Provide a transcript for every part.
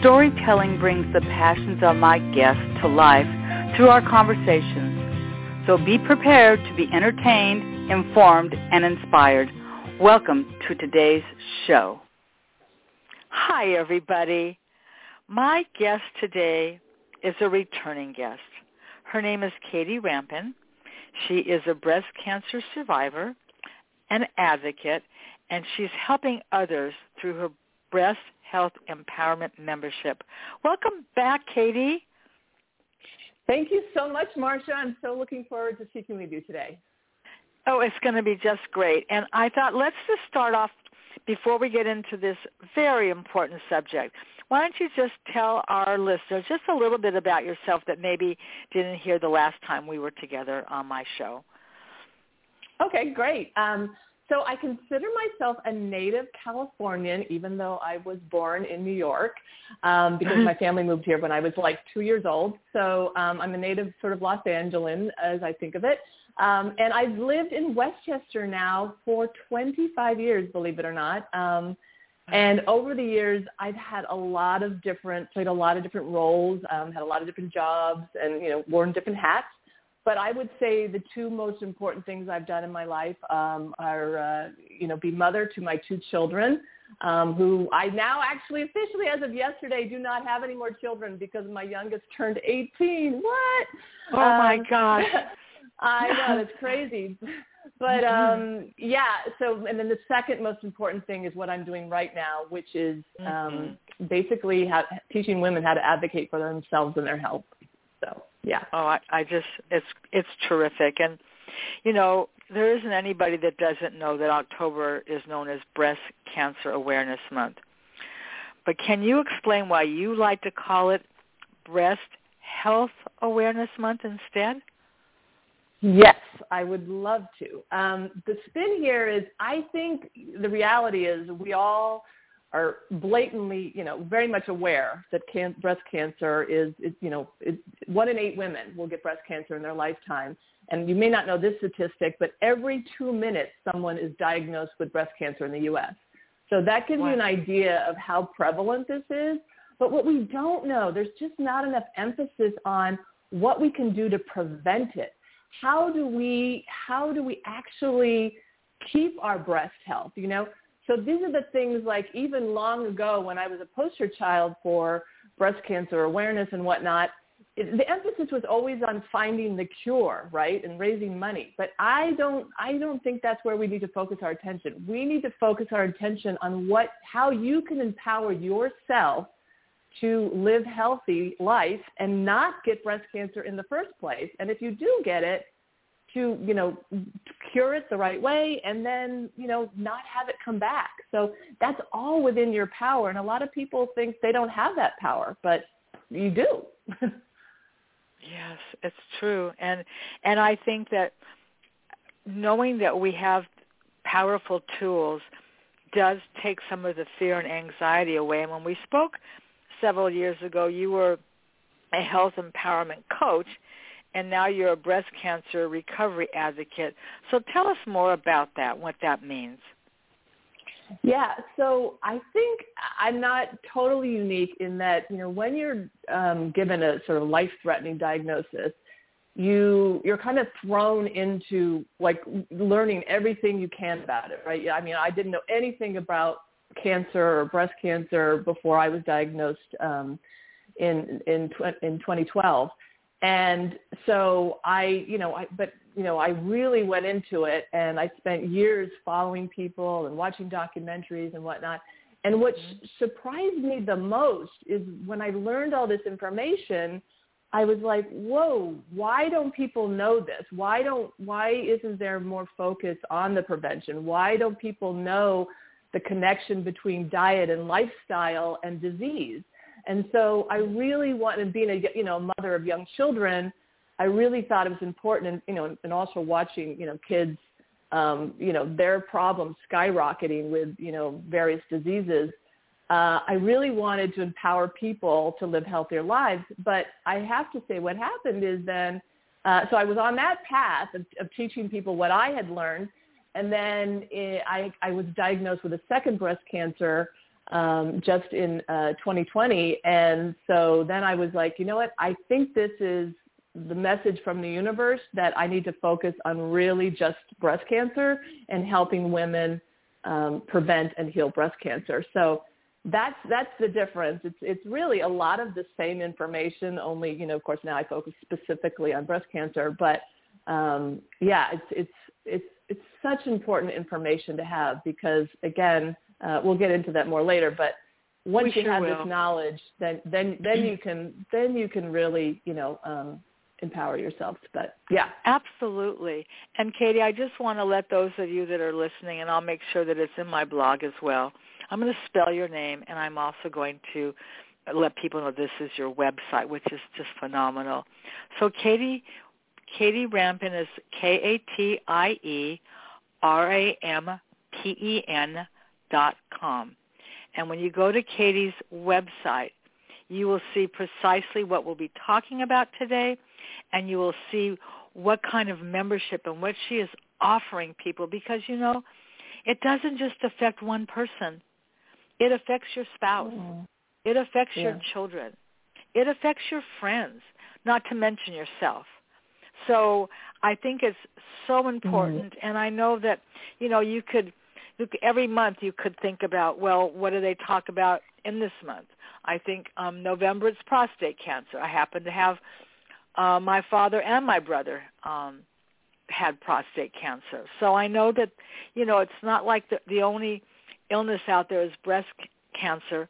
Storytelling brings the passions of my guests to life through our conversations. So be prepared to be entertained, informed, and inspired. Welcome to today's show. Hi, everybody. My guest today is a returning guest. Her name is Katie Rampen. She is a breast cancer survivor, an advocate, and she's helping others through her breast Health Empowerment Membership. Welcome back, Katie. Thank you so much, Marsha. I'm so looking forward to speaking with you today. Oh, it's going to be just great. And I thought let's just start off before we get into this very important subject. Why don't you just tell our listeners just a little bit about yourself that maybe didn't hear the last time we were together on my show? Okay, great. Um, so I consider myself a native Californian, even though I was born in New York, um, because my family moved here when I was like two years old. So um, I'm a native sort of Los Angeles, as I think of it. Um, and I've lived in Westchester now for 25 years, believe it or not. Um, and over the years, I've had a lot of different, played a lot of different roles, um, had a lot of different jobs, and you know, worn different hats but I would say the two most important things I've done in my life um, are, uh, you know, be mother to my two children, um, who I now actually officially, as of yesterday, do not have any more children because my youngest turned 18. What? Oh um, my God. I know it's crazy. But um yeah, so and then the second most important thing is what I'm doing right now, which is um mm-hmm. basically how, teaching women how to advocate for themselves and their health. Yeah. Oh, I, I just it's it's terrific, and you know there isn't anybody that doesn't know that October is known as Breast Cancer Awareness Month. But can you explain why you like to call it Breast Health Awareness Month instead? Yes, I would love to. Um, the spin here is I think the reality is we all are blatantly, you know, very much aware that can- breast cancer is, is you know, it, one in eight women will get breast cancer in their lifetime. And you may not know this statistic, but every two minutes someone is diagnosed with breast cancer in the U.S. So that gives wow. you an idea of how prevalent this is. But what we don't know, there's just not enough emphasis on what we can do to prevent it. How do we, how do we actually keep our breast health? You know, so these are the things like even long ago when I was a poster child for breast cancer awareness and whatnot, it, the emphasis was always on finding the cure, right, and raising money. But I don't, I don't think that's where we need to focus our attention. We need to focus our attention on what, how you can empower yourself to live healthy life and not get breast cancer in the first place. And if you do get it, to you know cure it the right way and then you know not have it come back. So that's all within your power. And a lot of people think they don't have that power but you do. Yes it's true. And and i think that knowing that we have powerful tools does take some of the fear and anxiety away. And when we spoke several years ago you were a health empowerment coach and now you're a breast cancer recovery advocate. So tell us more about that, what that means. Yeah, so I think I'm not totally unique in that, you know, when you're um, given a sort of life-threatening diagnosis, you you're kind of thrown into like learning everything you can about it, right? I mean, I didn't know anything about cancer or breast cancer before I was diagnosed um, in in in 2012 and so I, you know, I, but you know, I really went into it, and I spent years following people and watching documentaries and whatnot. And what mm-hmm. surprised me the most is when I learned all this information, I was like, whoa, why don't people know this? Why don't, why isn't there more focus on the prevention? Why don't people know the connection between diet and lifestyle and disease? And so I really wanted, being a you know mother of young children, I really thought it was important, and you know, and also watching you know kids, um, you know, their problems skyrocketing with you know various diseases. Uh, I really wanted to empower people to live healthier lives, but I have to say, what happened is then, uh, so I was on that path of, of teaching people what I had learned, and then it, I, I was diagnosed with a second breast cancer um, just in uh, 2020. And so then I was like, you know what? I think this is the message from the universe that I need to focus on really just breast cancer and helping women um, prevent and heal breast cancer. So that's that's the difference. It's it's really a lot of the same information. Only you know, of course, now I focus specifically on breast cancer. But um, yeah, it's it's it's it's such important information to have because again, uh, we'll get into that more later, but once we you sure have will. this knowledge, then then then you can then you can really you know um, empower yourself. But yeah, Absolutely. And Katie, I just want to let those of you that are listening, and I'll make sure that it's in my blog as well. I'm going to spell your name, and I'm also going to let people know this is your website, which is just phenomenal. So Katie, Katie Rampen is K-A-T-I-E-R-A-M-P-E-N dot com. And when you go to Katie's website, you will see precisely what we'll be talking about today, and you will see what kind of membership and what she is offering people because, you know, it doesn't just affect one person. It affects your spouse. Mm-hmm. It affects your children. It affects your friends, not to mention yourself. So I think it's so important, mm-hmm. and I know that you know you could every month you could think about well what do they talk about in this month? I think um november it's prostate cancer. I happen to have uh my father and my brother um had prostate cancer. So i know that you know it's not like the the only illness out there is breast cancer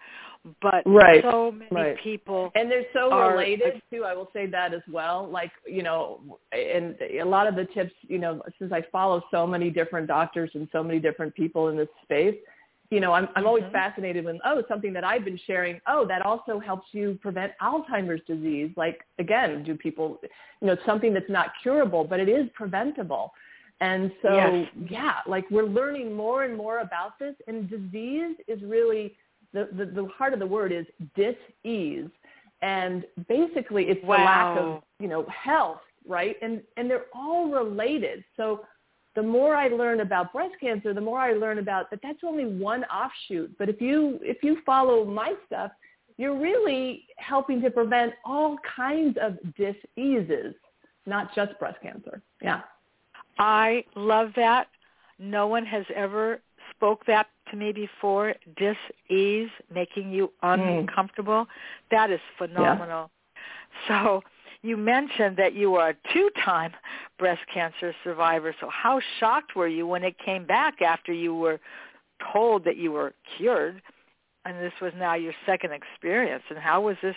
but Right, so many right. people and they're so are- related too. I will say that as well. Like you know, and a lot of the tips, you know, since I follow so many different doctors and so many different people in this space, you know, I'm I'm always Mhm. fascinated when oh something that I've been sharing. Oh, that also helps you prevent Alzheimer's disease. Like again, do people, you know, something that's not curable, but it is preventable. And so Yes. yeah, like we're learning more and more about this, and disease is really the, the, the heart of the word is dis-ease. And basically it's the lack of, you know, health, right? And, and they're all related. So the more I learn about breast cancer, the more I learn about that that's only one offshoot. But if you, if you follow my stuff, you're really helping to prevent all kinds of diseases, not just breast cancer. Yeah. I love that. No one has ever spoke that to me before. Dis-ease, making you Mm. uncomfortable. That is phenomenal. So you mentioned that you were a two-time breast cancer survivor. So how shocked were you when it came back after you were told that you were cured, and this was now your second experience? And how was this?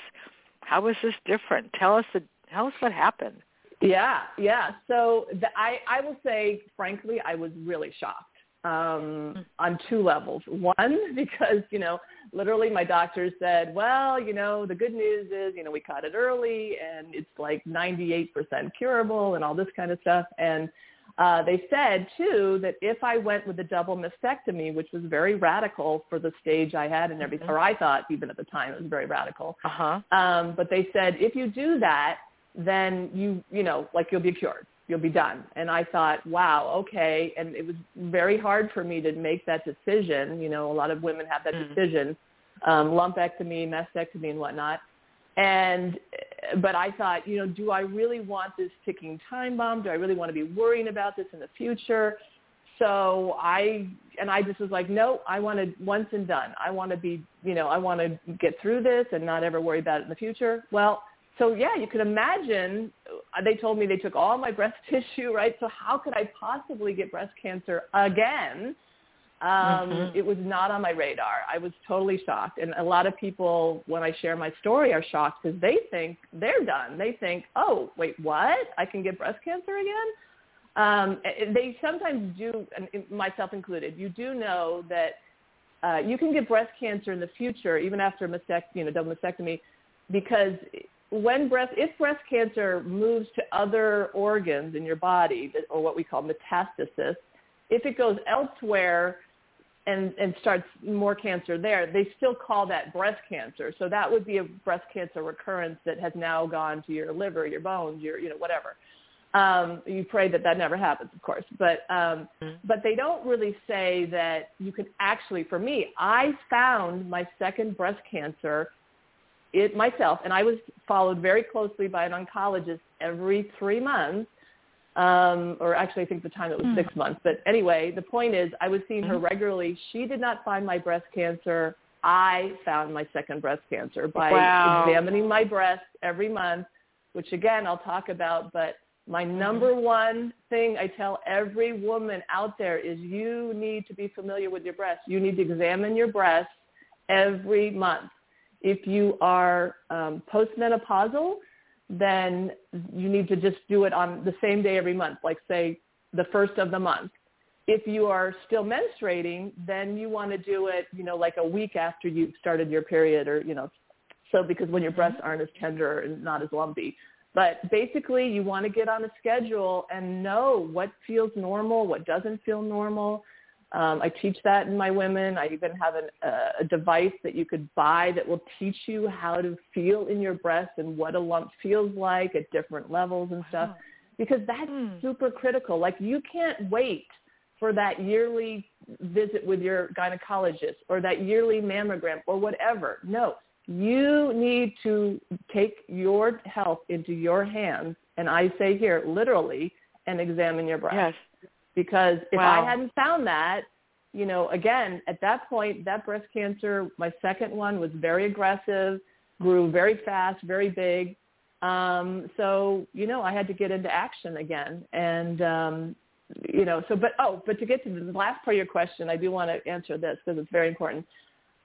How was this different? Tell us the. Tell us what happened. Yeah, yeah. So the, I, I will say, frankly, I was really shocked um, on two levels. One, because you know, literally, my doctor said, "Well, you know, the good news is, you know, we caught it early, and it's like 98% curable, and all this kind of stuff." And uh, they said too that if I went with a double mastectomy, which was very radical for the stage I had and everything, or I thought even at the time it was very radical. Uh huh. Um, but they said if you do that, then you you know like you'll be cured, you'll be done. And I thought, wow, okay. And it was very hard for me to make that decision. You know, a lot of women have that Mm. decision, um, lumpectomy, mastectomy, and whatnot. And but I thought, you know, do I really want this ticking time bomb? Do I really want to be worrying about this in the future? So I and I just was like, no, I want to once and done. I want to be, you know, I want to get through this and not ever worry about it in the future. Well, so yeah, you could imagine. uh, They told me they took all my breast tissue, right? So how could I possibly get breast cancer again? Um, Mhm. It was not on my radar. I was totally shocked, and a lot of people, when I share my story, are shocked because they think they're done. They think, oh, wait, what? I can get breast cancer again? Um, they sometimes do, myself included. You do know that uh, you can get breast cancer in the future, even after a mastect- you know, double mastectomy, because when breast, if breast cancer moves to other organs in your body, or what we call metastasis, if it goes elsewhere and, and starts more cancer there, they still call that breast cancer. So that would be a breast cancer recurrence that has now gone to your liver, your bones, your, you know, whatever. Um, you pray that that never happens, of course, but um, mm-hmm. but they don't really say that you can actually. For me, I found my second breast cancer it myself, and I was followed very closely by an oncologist every three months, um, or actually I think the time it was mm. six months. But anyway, the point is I was seeing her mm-hmm. regularly. She did not find my breast cancer. I found my second breast cancer by wow. examining my breast every month, which again I'll talk about. But my mm-hmm. number one thing I tell every woman out there is you need to be familiar with your breast. You need to examine your breast every month. If you are um, postmenopausal, then you need to just do it on the same day every month, like say the first of the month. If you are still menstruating, then you want to do it, you know, like a week after you've started your period or, you know, so because when your breasts aren't as tender and not as lumpy. But basically you want to get on a schedule and know what feels normal, what doesn't feel normal, um, I teach that in my women. I even have an, uh, a device that you could buy that will teach you how to feel in your breast and what a lump feels like at different levels and stuff. Because that's mm. super critical. Like you can't wait for that yearly visit with your gynecologist or that yearly mammogram or whatever. No, you need to take your health into your hands, and I say here literally, and examine your breast. Yes because if wow. I hadn't found that, you know, again, at that point, that breast cancer, my second one was very aggressive, grew very fast, very big. Um, so, you know, I had to get into action again. And, um, you know, so, but, oh, but to get to the last part of your question, I do want to answer this because it's very important.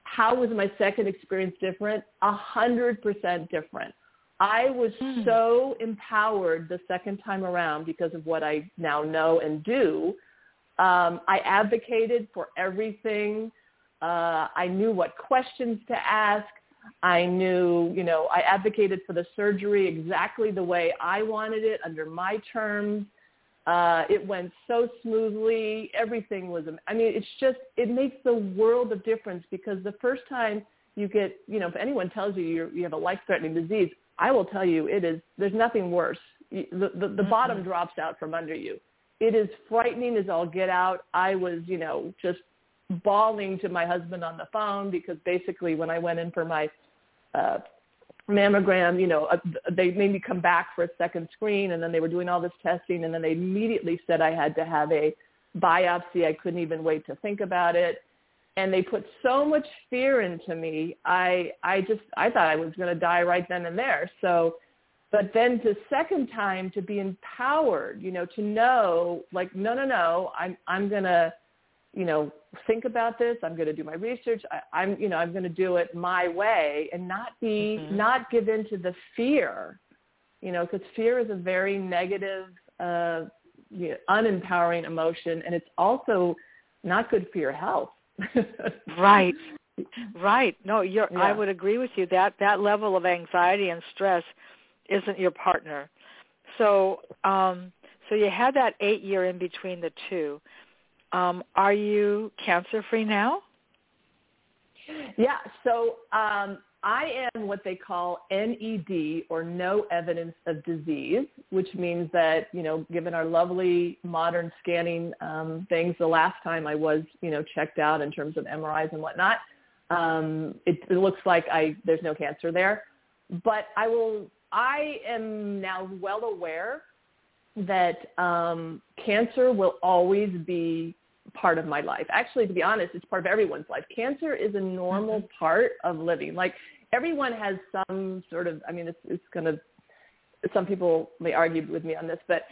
How was my second experience different? A hundred percent different. I was mm. so empowered the second time around because of what I now know and do. Um, I advocated for everything. Uh, I knew what questions to ask. I knew, you know, I advocated for the surgery exactly the way I wanted it under my terms. Uh, it went so smoothly. Everything was, I mean, it's just, it makes the world of difference because the first time you get, you know, if anyone tells you you you have a life-threatening disease, I will tell you it is, there's nothing worse. The, the, the mm-hmm. bottom drops out from under you. It is frightening as all get out. I was, you know, just bawling to my husband on the phone because basically when I went in for my uh, mammogram, you know, uh, they made me come back for a second screen and then they were doing all this testing and then they immediately said I had to have a biopsy. I couldn't even wait to think about it and they put so much fear into me. I I just I thought I was going to die right then and there. So, but then the second time to be empowered, you know, to know like no no no, I'm I'm going to you know think about this. I'm going to do my research. I, I'm you know I'm going to do it my way and not be mm-hmm. not give in to the fear. You know, because fear is a very negative, uh, you know, unempowering emotion, and it's also not good for your health right. Right. No, you're yeah. I would agree with you. That that level of anxiety and stress isn't your partner. So um so you had that 8 year in between the two. Um are you cancer free now? Yeah, so um I am what they call NED or no evidence of disease, which means that, you know, given our lovely modern scanning um, things, the last time I was, you know, checked out in terms of MRIs and whatnot, um, it, it looks like I, there's no cancer there. But I will, I am now well aware that um, cancer will always be part of my life. Actually, to be honest, it's part of everyone's life. Cancer is a normal mm-hmm. part of living. Like everyone has some sort of, I mean, it's, it's going to, some people may argue with me on this, but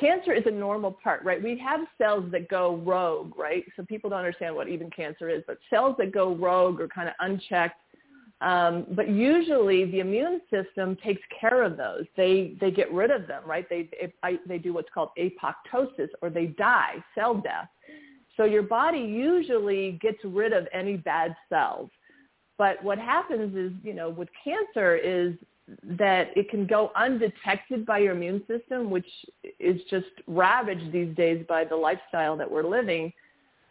cancer is a normal part, right? We have cells that go rogue, right? So people don't understand what even cancer is, but cells that go rogue or kind of unchecked. Um, but usually the immune system takes care of those. They they get rid of them, right? They they, they do what's called apoptosis, or they die, cell death. So your body usually gets rid of any bad cells. But what happens is, you know, with cancer is that it can go undetected by your immune system, which is just ravaged these days by the lifestyle that we're living.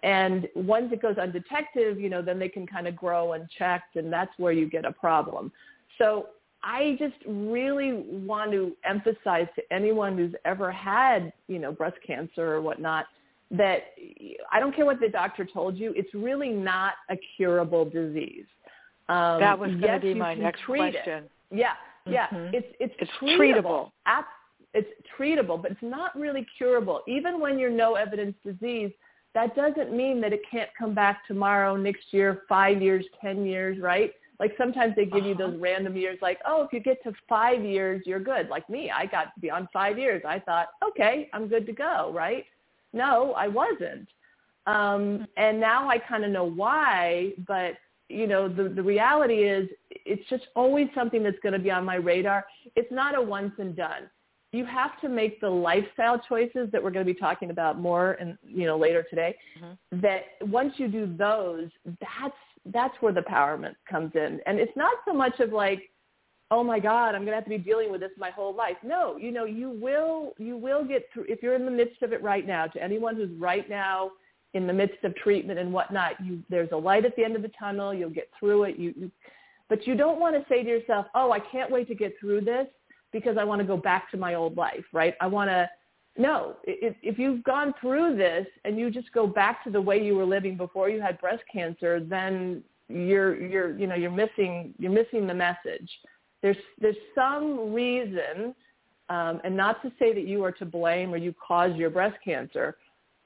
And once it goes undetected, you know, then they can kind of grow unchecked, and that's where you get a problem. So I just really want to emphasize to anyone who's ever had, you know, breast cancer or whatnot, that I don't care what the doctor told you, it's really not a curable disease. Um, that was going yes, to be my next question. It. Yeah, yeah, mm-hmm. it's it's, it's treatable. treatable. It's treatable, but it's not really curable. Even when you're no evidence disease, that doesn't mean that it can't come back tomorrow, next year, five years, ten years, right? Like sometimes they give uh-huh. you those random years, like, oh, if you get to five years, you're good. Like me, I got beyond five years. I thought, okay, I'm good to go, right? No, I wasn't. Um, and now I kind of know why, but you know, the, the reality is it's just always something that's going to be on my radar. It's not a once and done. You have to make the lifestyle choices that we're going to be talking about more and, you know, later today. Mm-hmm. That once you do those, that's, that's where the empowerment comes in. And it's not so much of like, oh my God, I'm going to have to be dealing with this my whole life. No, you know, you will, you will get through, if you're in the midst of it right now, to anyone who's right now in the midst of treatment and whatnot, you, there's a light at the end of the tunnel. You'll get through it. You, you, but you don't want to say to yourself, oh, I can't wait to get through this because I want to go back to my old life, right? I want to, no, if, if you've gone through this and you just go back to the way you were living before you had breast cancer, then you're, you're, you know, you're missing, you're missing the message. There's, there's some reason, um, and not to say that you are to blame or you caused your breast cancer,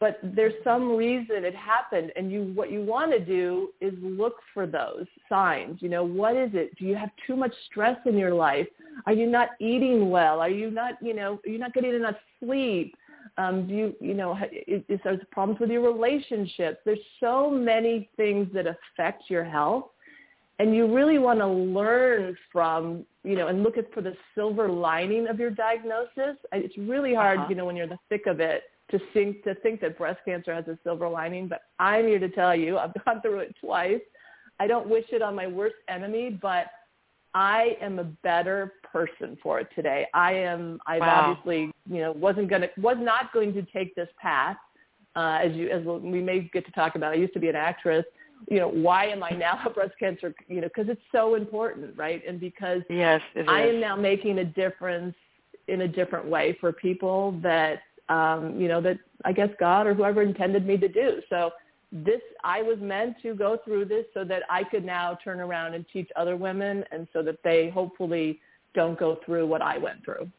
but there's some reason it happened and you what you want to do is look for those signs. You know what is it? Do you have too much stress in your life? Are you not eating well? Are you not you know are you not getting enough sleep? Um, do you you know is, is there problems with your relationships? There's so many things that affect your health and you really want to learn from you know and look at for the silver lining of your diagnosis. It's really hard uh-huh. you know when you're in the thick of it to think to think that breast cancer has a silver lining, but I'm here to tell you I've gone through it twice. I don't wish it on my worst enemy, but I am a better person for it today. I am. I wow. obviously, you know, wasn't gonna was not going to take this path. Uh, as you as we may get to talk about, I used to be an actress. You know, why am I now a breast cancer? You know, because it's so important, right? And because yes, I am now making a difference in a different way for people that um, you know, that I guess God or whoever intended me to do. So this, I was meant to go through this so that I could now turn around and teach other women and so that they hopefully don't go through what I went through.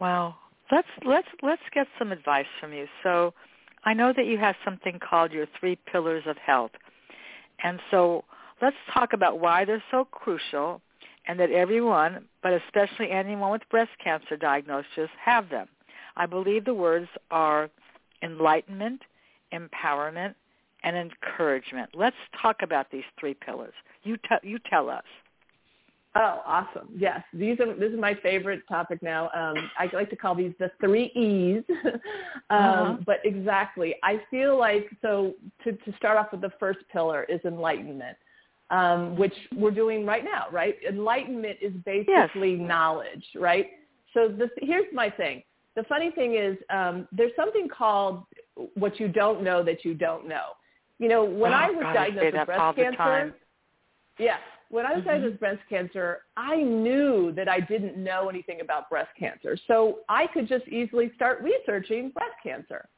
Wow. Let's let's let's get some advice from you. So I know that you have something called your three pillars of health. And so let's talk about why they're so crucial and that everyone, but especially anyone with breast cancer diagnosis, have them. I believe the words are enlightenment, empowerment, and encouragement. Let's talk about these three pillars. You, t- you tell us. Oh, awesome! Yes, these are this is my favorite topic now. Um, I like to call these the three E's. um, uh-huh. But exactly, I feel like so. To, to start off with, the first pillar is enlightenment, um, which we're doing right now. Right, enlightenment is basically yes. knowledge. Right. So this, here's my thing the funny thing is um, there's something called what you don't know that you don't know. You know, when oh, I was God, diagnosed with breast cancer, yeah, when I was mm-hmm. diagnosed with breast cancer, I knew that I didn't know anything about breast cancer. So I could just easily start researching breast cancer.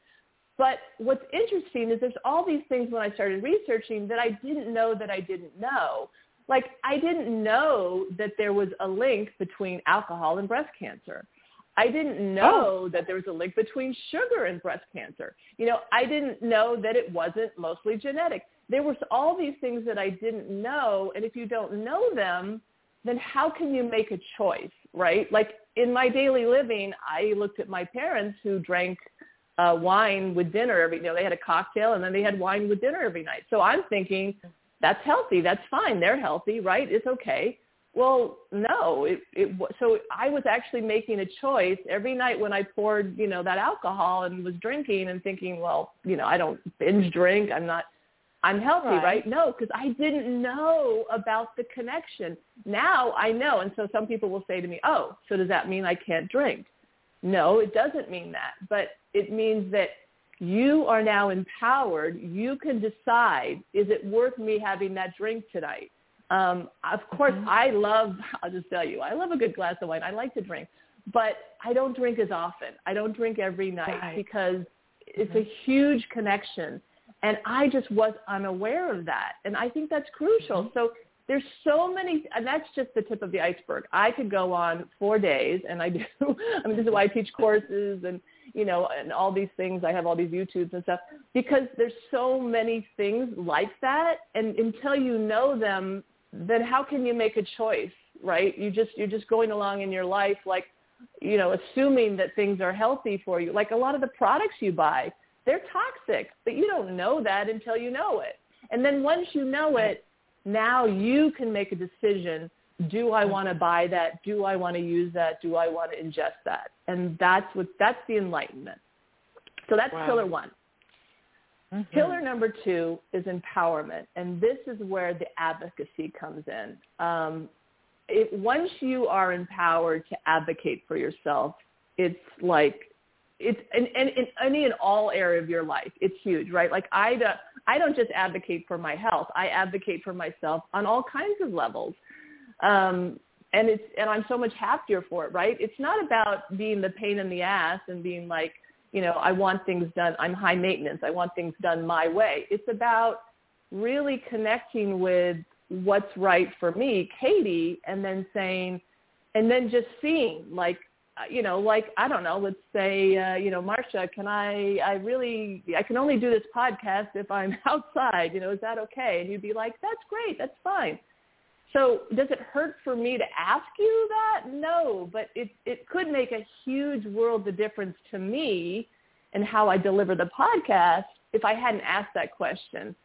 But what's interesting is there's all these things when I started researching that I didn't know that I didn't know. Like I didn't know that there was a link between alcohol and breast cancer. I didn't know oh. that there was a link between sugar and breast cancer. You know, I didn't know that it wasn't mostly genetic. There was all these things that I didn't know, and if you don't know them, then how can you make a choice, right? Like in my daily living, I looked at my parents who drank uh, wine with dinner every, you know, they had a cocktail and then they had wine with dinner every night. So I'm thinking, that's healthy. That's fine. They're healthy, right? It's okay. Well, no. It, it so I was actually making a choice every night when I poured, you know, that alcohol and was drinking and thinking, well, you know, I don't binge drink. I'm not I'm healthy, right? right? No, because I didn't know about the connection. Now I know. And so some people will say to me, oh, so does that mean I can't drink? No, it doesn't mean that. But it means that you are now empowered. You can decide, is it worth me having that drink tonight? Um, of course, mm-hmm. I love, I'll just tell you, I love a good glass of wine. I like to drink. But I don't drink as often. I don't drink every night right. because it's a huge connection and I just was unaware of that. And I think that's crucial. Mm-hmm. So there's so many, and that's just the tip of the iceberg. I could go on four days, and I do. I mean, this is why I teach courses and you know, and all these things. I have all these YouTubes and stuff because there's so many things like that, and until you know them, then how can you make a choice, right? You just you're just going along in your life like, you know, assuming that things are healthy for you. Like a lot of the products you buy, they're toxic, but you don't know that until you know it. And then once you know it, now you can make a decision. Do I mm-hmm. want to buy that? Do I want to use that? Do I want to ingest that? And that's what that's the enlightenment. So that's wow. pillar one. Mm-hmm. Pillar number two is empowerment, and this is where the advocacy comes in. Um, it, once you are empowered to advocate for yourself, it's like it's in, and, and any in all area of your life it's huge right like i don't i don't just advocate for my health i advocate for myself on all kinds of levels um and it's and i'm so much happier for it right it's not about being the pain in the ass and being like you know i want things done i'm high maintenance i want things done my way it's about really connecting with what's right for me katie and then saying and then just seeing like uh, you know, like I don't know, let's say, uh, you know, Marsha, can I? I really, I can only do this podcast if I'm outside. You know, is that okay? And you'd be like, that's great, that's fine. So does it hurt for me to ask you that? No, but it it could make a huge world of difference to me and how I deliver the podcast if I hadn't asked that question.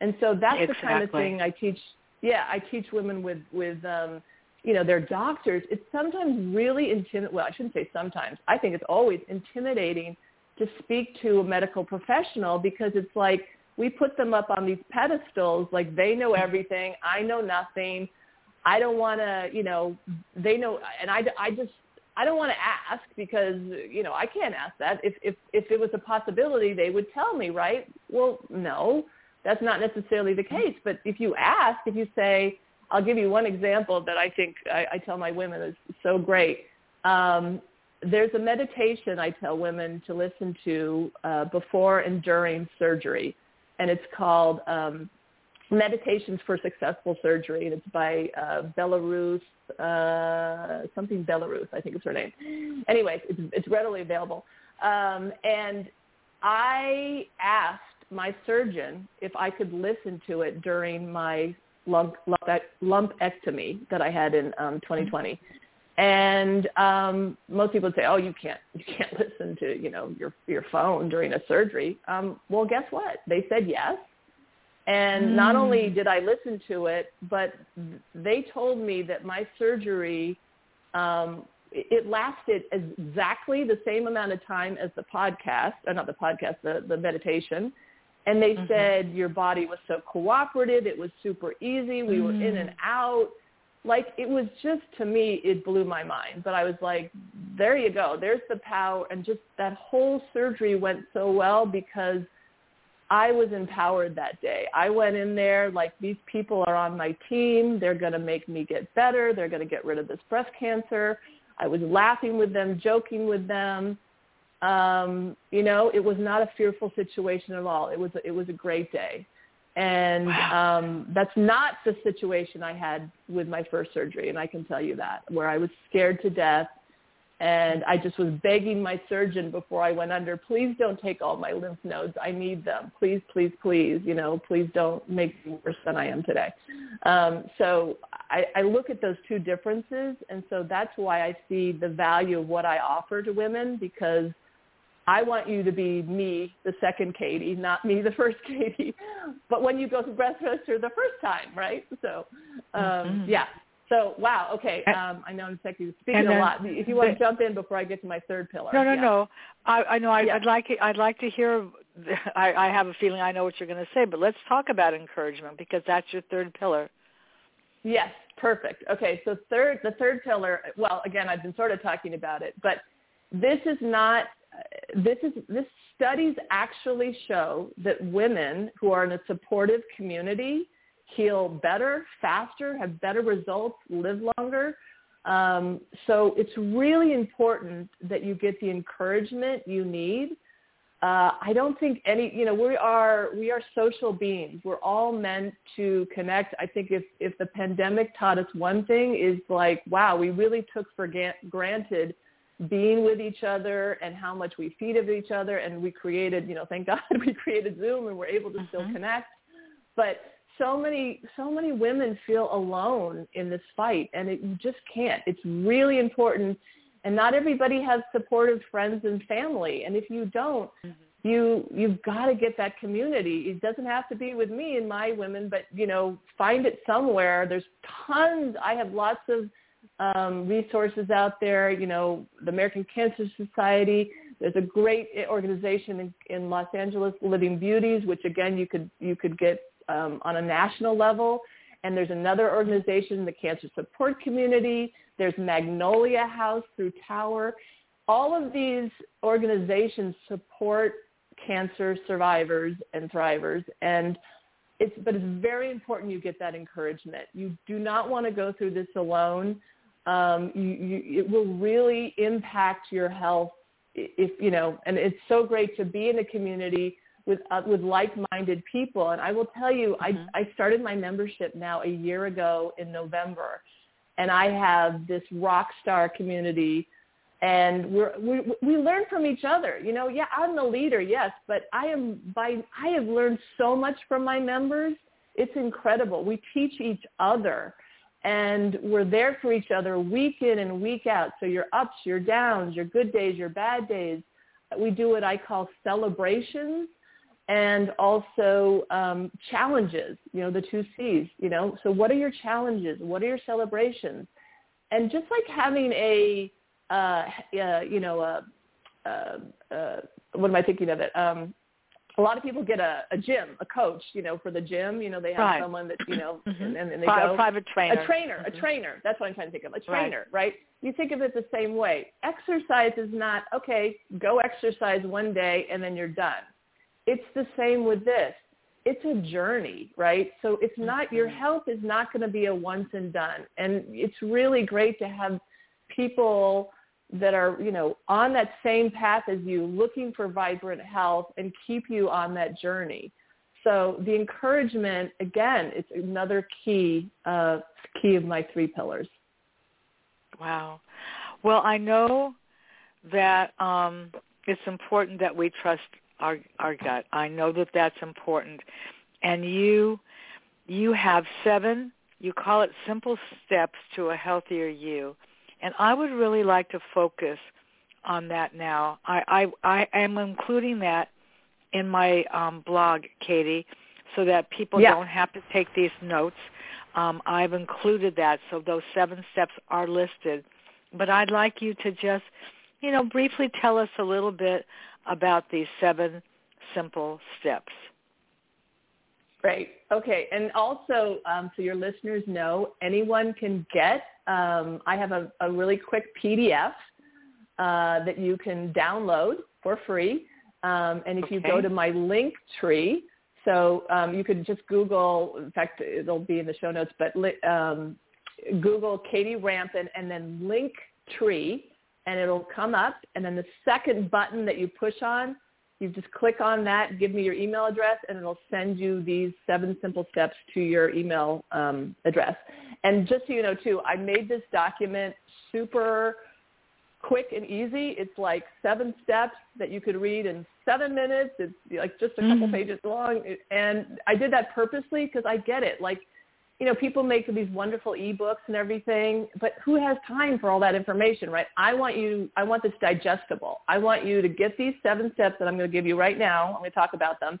And so that's exactly. the kind of thing I teach. Yeah, I teach women with with um, you know, their doctors, it's sometimes really intimidating. Well, I shouldn't say sometimes. I think it's always intimidating to speak to a medical professional because it's like we put them up on these pedestals like they know everything. I know nothing. I don't want to, you know, they know, and I, I just, I don't want to ask because, you know, I can't ask that. If, if, if it was a possibility, they would tell me, right? Well, no, that's not necessarily the case. But if you ask, if you say, I'll give you one example that I think I, I tell my women is so great. Um, there's a meditation I tell women to listen to uh, before and during surgery, and it's called um, Meditations for Successful Surgery, and it's by uh, Belleruth, uh, something Belleruth, I think is her name. Anyway, it's, it's readily available. Um, and I asked my surgeon if I could listen to it during my lump, lump, lumpectomy that I had in um, 2020. And um, most people would say, "Oh, you can't, you can't listen to, you know, your your phone during a surgery." Um, well, guess what? They said yes, and mm. not only did I listen to it, but they told me that my surgery um, it lasted exactly the same amount of time as the podcast, or not the podcast, the, the meditation. And they mm-hmm. said your body was so cooperative. It was super easy. We mm. were in and mm. out. Like it was just to me, it blew my mind. But I was like, there you go. There's the power. And just that whole surgery went so well because I was empowered that day. I went in there like these people are on my team. They're going to make me get better. They're going to get rid of this breast cancer. I was laughing with them, joking with them um, you know, it was not a fearful situation at all. It was it was a great day, and wow. um, that's not the situation I had with my first surgery, and I can tell you that where I was scared to death, and I just was begging my surgeon before I went under, please don't take all my lymph nodes. I need them. Please, please, please. You know, please don't make me worse than I am today. Um, so I, I look at those two differences, and so that's why I see the value of what I offer to women because I want you to be me, the second Katie, not me, the first Katie. But when you go to breast cancer the first time, right? So, um, mm-hmm. yeah. So wow, okay. Um, I know I'm speaking then, a lot. If you want to jump in before I get to my third pillar. No, no, yeah. no. I, I know. I, yeah. I'd like. I'd like to hear. I, I have a feeling I know what you're going to say, but let's talk about encouragement because that's your third pillar. Yes, perfect. Okay, so third, the third pillar. Well, again, I've been sort of talking about it, but this is not. This is this studies actually show that women who are in a supportive community heal better, faster, have better results, live longer. Um, so it's really important that you get the encouragement you need. Uh, I don't think any, you know, we are we are social beings. We're all meant to connect. I think if if the pandemic taught us one thing is like, wow, we really took for granted being with each other and how much we feed of each other, and we created, you know, thank God we created Zoom and we're able to mm-hmm. still connect. But so many so many women feel alone in this fight and it, you just can't. It's really important and not everybody has supportive friends and family and if you don't mm-hmm. you you've got to get that community. It doesn't have to be with me and my women but you know find it somewhere. There's tons i have lots of um, resources out there you know the american cancer society. There's a great organization in, in los angeles living beauties which again you could you could get um, on a national level. And there's another organization, the Cancer Support Community. There's Magnolia House through Tower. All of these organizations support cancer survivors and thrivers. And it's, but it's very important you get that encouragement. You do not want to go through this alone. Um, you, you, it will really impact your health if, you know, and it's so great to be in a community with uh, with like-minded people. And I will tell you, mm-hmm. I, I started my membership now a year ago in November, and I have this rock star community. And we're, we we learn from each other. You know, yeah, I'm the leader, yes, but I am by I have learned so much from my members. It's incredible. We teach each other and we're there for each other week in and week out. So your ups, your downs, your good days, your bad days. We do what I call celebrations and also um, challenges, you know, the two C's, you know. So what are your challenges? What are your celebrations? And just like having a, uh, uh, you know, a, uh, uh, what am I thinking of it? Um, a lot of people get a, a gym, a coach, you know, for the gym. You know, they have right. someone that, you know, mm-hmm. and, and they Pri- go. A private trainer. A trainer, mm-hmm. a trainer. That's what I'm trying to think of. A trainer, right. right? You think of it the same way. Exercise is not, okay, go exercise one day and then you're done it's the same with this. It's a journey, right? So it's not, your health is not going to be a once and done. And it's really great to have people that are, you know, on that same path as you, looking for vibrant health and keep you on that journey. So the encouragement, again, it's another key, uh, key of my three pillars. Wow. Well, I know that um, it's important that we trust our our gut. I know that that's important. And you you have seven, you call it simple steps to a healthier you. And I would really like to focus on that now. I I, I am including that in my um, blog, Katie, so that people yeah. don't have to take these notes. Um, I've included that, so those seven steps are listed. But I'd like you to just, you know, briefly tell us a little bit about these seven simple steps. Great. Okay. And also, um, so your listeners know, anyone can get, um, I have a, a, really quick PDF uh, that you can download for free. Um, and if okay. you go to my link tree, so um, you could just Google, in fact, it'll be in the show notes, but um, Google Katie Rampen and then link tree and it'll come up. And then the second button that you push on, you just click on that, give me your email address, and it'll send you these seven simple steps to your email um, address. And just so you know, too, I made this document super quick and easy. It's like seven steps that you could read in seven minutes. It's like just a couple mm-hmm. pages long. And I did that purposely because I get it. Like you know, people make these wonderful ebooks and everything, but who has time for all that information, right? I want you, I want this digestible. I want you to get these seven steps that I'm going to give you right now. I'm going to talk about them.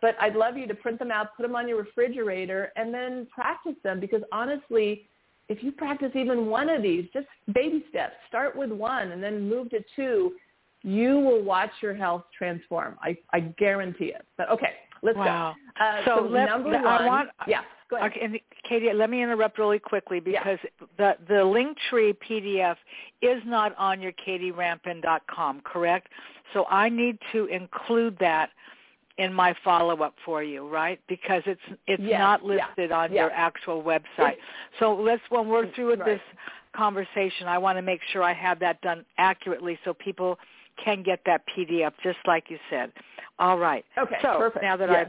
But I'd love you to print them out, put them on your refrigerator, and then practice them because honestly, if you practice even one of these, just baby steps, start with one and then move to two, you will watch your health transform. I, I guarantee it. But okay, let's wow. go. Uh, so, so let, number one, I want, yeah, go ahead. Okay, and Katie, let me interrupt really quickly because yeah. the the Linktree PDF is not on your katierampen.com, correct? So I need to include that in my follow-up for you, right? Because it's it's yes, not listed yeah, on yeah. your actual website. It's, so let's when we're through with right. this conversation, I want to make sure I have that done accurately so people can get that PDF just like you said. All right. Okay. So perfect. now that yes.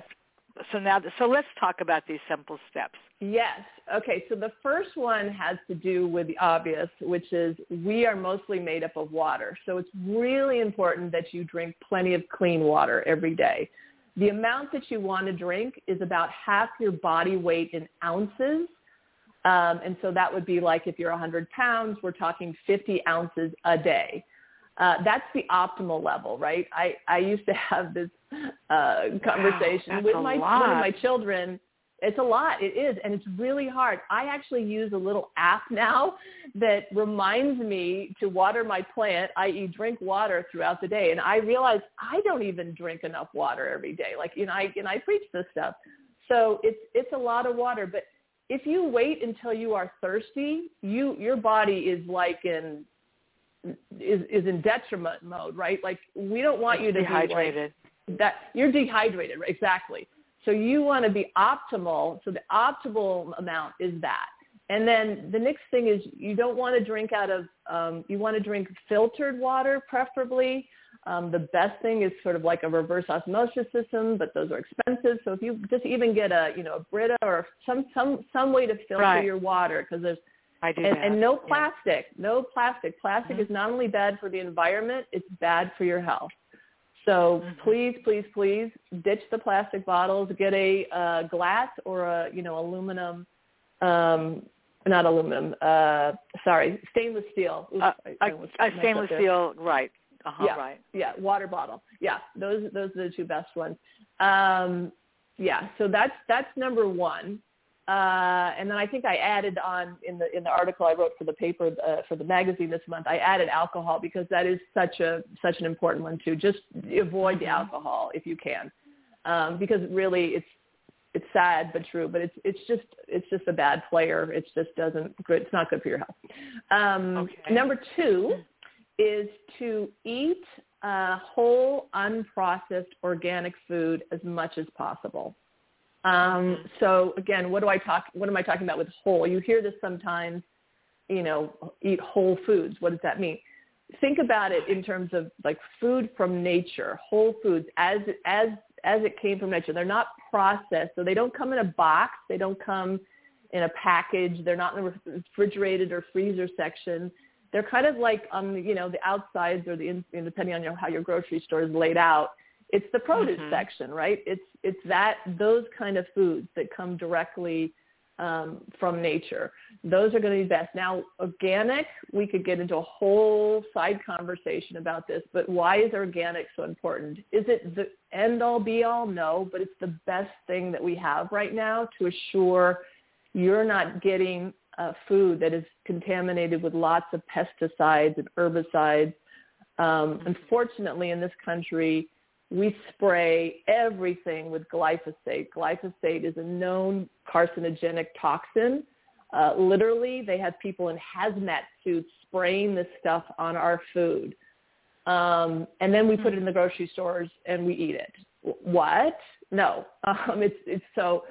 I've so now so let's talk about these simple steps. Yes. Okay. So the first one has to do with the obvious, which is we are mostly made up of water. So it's really important that you drink plenty of clean water every day. The amount that you want to drink is about half your body weight in ounces. Um, and so that would be like if you're 100 pounds, we're talking 50 ounces a day. Uh, that's the optimal level, right? I, I used to have this uh, conversation wow, with my one of my children. It's a lot. It is, and it's really hard. I actually use a little app now that reminds me to water my plant, i.e., drink water throughout the day. And I realize I don't even drink enough water every day. Like, you know, I and I preach this stuff, so it's it's a lot of water. But if you wait until you are thirsty, you your body is like in is is in detriment mode, right? Like we don't want you to dehydrated. be like that. You're dehydrated, right? exactly. So you want to be optimal. So the optimal amount is that. And then the next thing is you don't want to drink out of. Um, you want to drink filtered water, preferably. Um, the best thing is sort of like a reverse osmosis system, but those are expensive. So if you just even get a you know a Brita or some some some way to filter right. your water because there's I do and, and no yeah. plastic, no plastic. Plastic mm-hmm. is not only bad for the environment, it's bad for your health. So mm-hmm. please, please, please ditch the plastic bottles. Get a uh, glass or a you know aluminum, um, not aluminum. Uh, sorry, stainless steel. Oops, uh, I, I a, a stainless steel, right? Uh-huh, yeah, right. Yeah, water bottle. Yeah, those those are the two best ones. Um, yeah, so that's that's number one. Uh, and then I think I added on in the in the article I wrote for the paper uh, for the magazine this month. I added alcohol because that is such a such an important one too. Just avoid the alcohol if you can, um, because really it's it's sad but true. But it's it's just it's just a bad player. It just doesn't good. It's not good for your health. Um, okay. Number two is to eat uh, whole, unprocessed, organic food as much as possible. Um, so again, what do I talk? What am I talking about with whole? You hear this sometimes. You know, eat whole foods. What does that mean? Think about it in terms of like food from nature, whole foods as as as it came from nature. They're not processed, so they don't come in a box. They don't come in a package. They're not in the refrigerated or freezer section. They're kind of like on the, you know the outsides or the in, depending on your, how your grocery store is laid out. It's the produce Mhm. section, right? It's it's that those kind of foods that come directly um, from nature. Those are going to be best. Now, organic, we could get into a whole side conversation about this, but why is organic so important? Is it the end all be all? No, but it's the best thing that we have right now to assure you're not getting uh, food that is contaminated with lots of pesticides and herbicides. Um, unfortunately, in this country, we spray everything with glyphosate. Glyphosate is a known carcinogenic toxin. Uh, literally, they have people in hazmat suits spraying this stuff on our food. Um, and then we put it in the grocery stores and we eat it. What? No. Um, it's, it's so,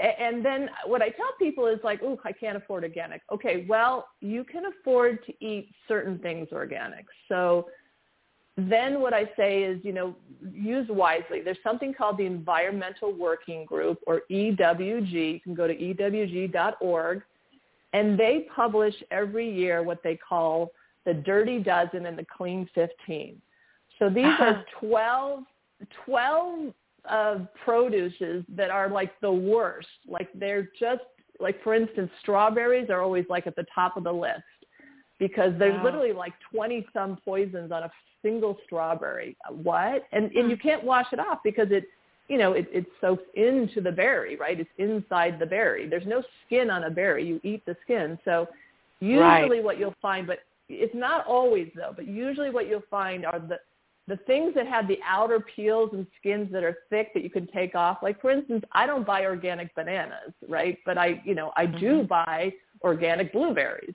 and then what I tell people is like, oh, I can't afford organic. Okay, well, you can afford to eat certain things organic. So then what I say is, you know, use wisely. There's something called the Environmental Working Group or EWG. You can go to ewg.org and they publish every year what they call the Dirty Dozen and the Clean 15. So these are 12, 12 uh, produces that are like the worst. Like they're just like, for instance, strawberries are always like at the top of the list because there's Wow. literally like 20 some poisons on a single strawberry. What? And and you hmm. can't wash it off because it you know, it, it soaks into the berry, right? It's inside the berry. There's no skin on a berry. You eat the skin. So usually Right. what you'll find, but it's not always though, but usually what you'll find are the, the things that have the outer peels and skins that are thick that you can take off. Like for instance, I don't buy organic bananas, right? But I, you know, I do mm-hmm. buy organic blueberries.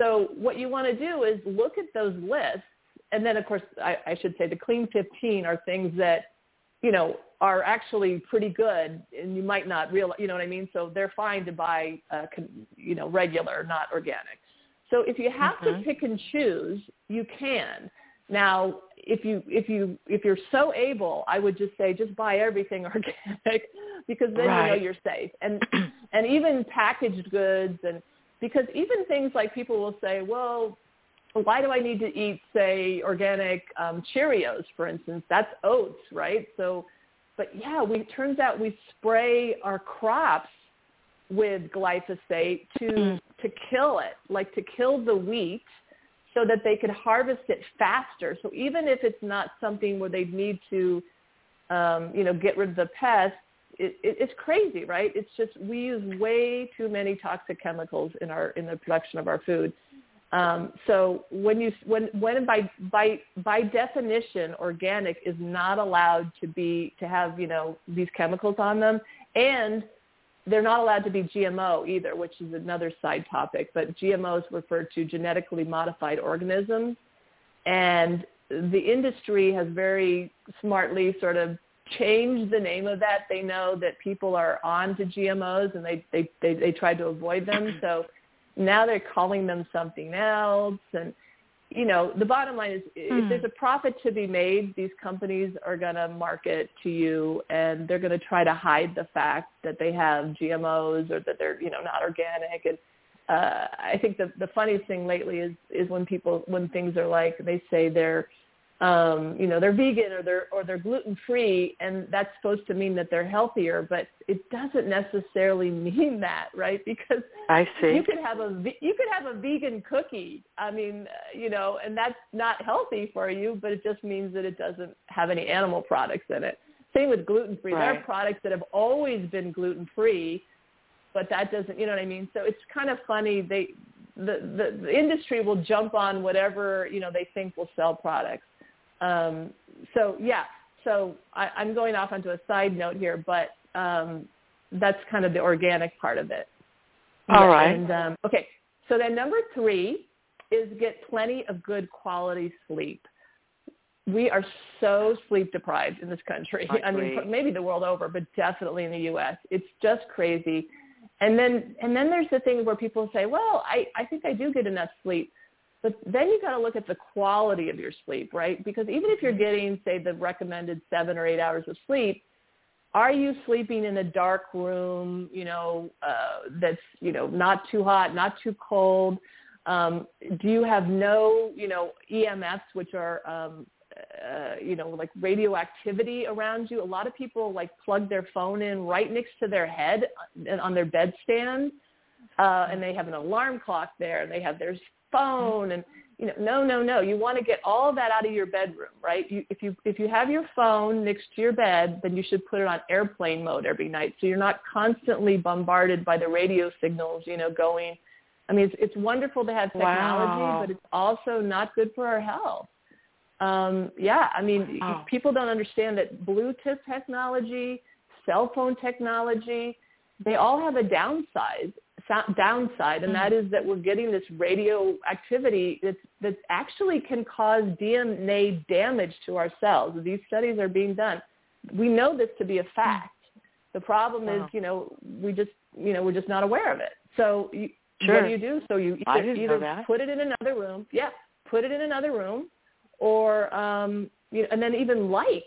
So what you want to do is look at those lists. And then of course, I, I should say the clean 15 are things that, you know, are actually pretty good and you might not realize, you know what I mean? So they're fine to buy, uh, con, you know, regular, not organic. So if you have to Mhm. pick and choose, you can. Now, if you if you if you're so able, I would just say just buy everything organic because then you know you're safe. And and even packaged goods and because even things like people will say, well, why do I need to eat say organic um, Cheerios, for instance? That's oats, right? So, but yeah, we turns out we spray our crops with glyphosate to Mm. to kill it, like to kill the wheat so that they could harvest it faster. So even if it's not something where they need to, um, you know, get rid of the pests, it, it, it's crazy, right? It's just we use way too many toxic chemicals in our in the production of our food. Um, so when you when when by by by definition, organic is not allowed to be to have you know these chemicals on them, and they're not allowed to be GMO either, which is another side topic. But GMOs refer to genetically modified organisms, and the industry has very smartly sort of changed the name of that. They know that people are on to GMOs, and they they they, they try to avoid them. So now they're calling them something else, and you know, the bottom line is if Hmm. there's a profit to be made, these companies are going to market to you and they're going to try to hide the fact that they have GMOs or that they're, you know, not organic. And uh, I think the, the funniest thing lately is, is when people, when things are like, they say they're, um, you know, they're vegan or they're, or they're gluten free and that's supposed to mean that they're healthier, but it doesn't necessarily mean that, right? Because I see. you could have a you could have a vegan cookie. I mean, uh, you know, and that's not healthy for you, but it just means that it doesn't have any animal products in it. Same with gluten free. There are products that have always been gluten free, but that doesn't, you know what I mean? So it's kind of funny. They the, the the industry will jump on whatever you know they think will sell products. Um, so yeah, so I, I'm going off onto a side note here, but um, that's kind of the organic part of it. All right. And um, okay, so then number three is get plenty of good quality sleep. We are so sleep deprived in this country. I I, mean, maybe the world over, but definitely in the U.S. It's just crazy. And then and then there's the thing where people say, well, I, I think I do get enough sleep. But then you got to look at the quality of your sleep, right? Because even if you're getting, say, the recommended seven or eight hours of sleep, are you sleeping in a dark room, you know, uh, that's, you know, not too hot, not too cold? Um, do you have no, you know, EMFs, which are, um, uh, you know, like radioactivity around you? A lot of people like plug their phone in right next to their head uh, on their bedstand, uh, and they have an alarm clock there, and they have their phone, and you know, no, no, no. You want to get all that out of your bedroom, right? You, if you if you have your phone next to your bed, then you should put it on airplane mode every night, so you're not constantly bombarded by the radio signals, you know, going. I mean, it's, it's wonderful to have technology, Wow. but it's also not good for our health. Um, yeah, I mean, Wow. people don't understand that Bluetooth technology, cell phone technology, they all have a downside, downside, and that is that we're getting this radioactivity that's, that actually can cause DNA damage to our cells. These studies are being done. We know this to be a fact. The problem is, you know, we just, you know, we're just not aware of it. So you, Sure. what do you do? So you either, either put it in another room. Yeah, put it in another room, or um, you know, and then even light.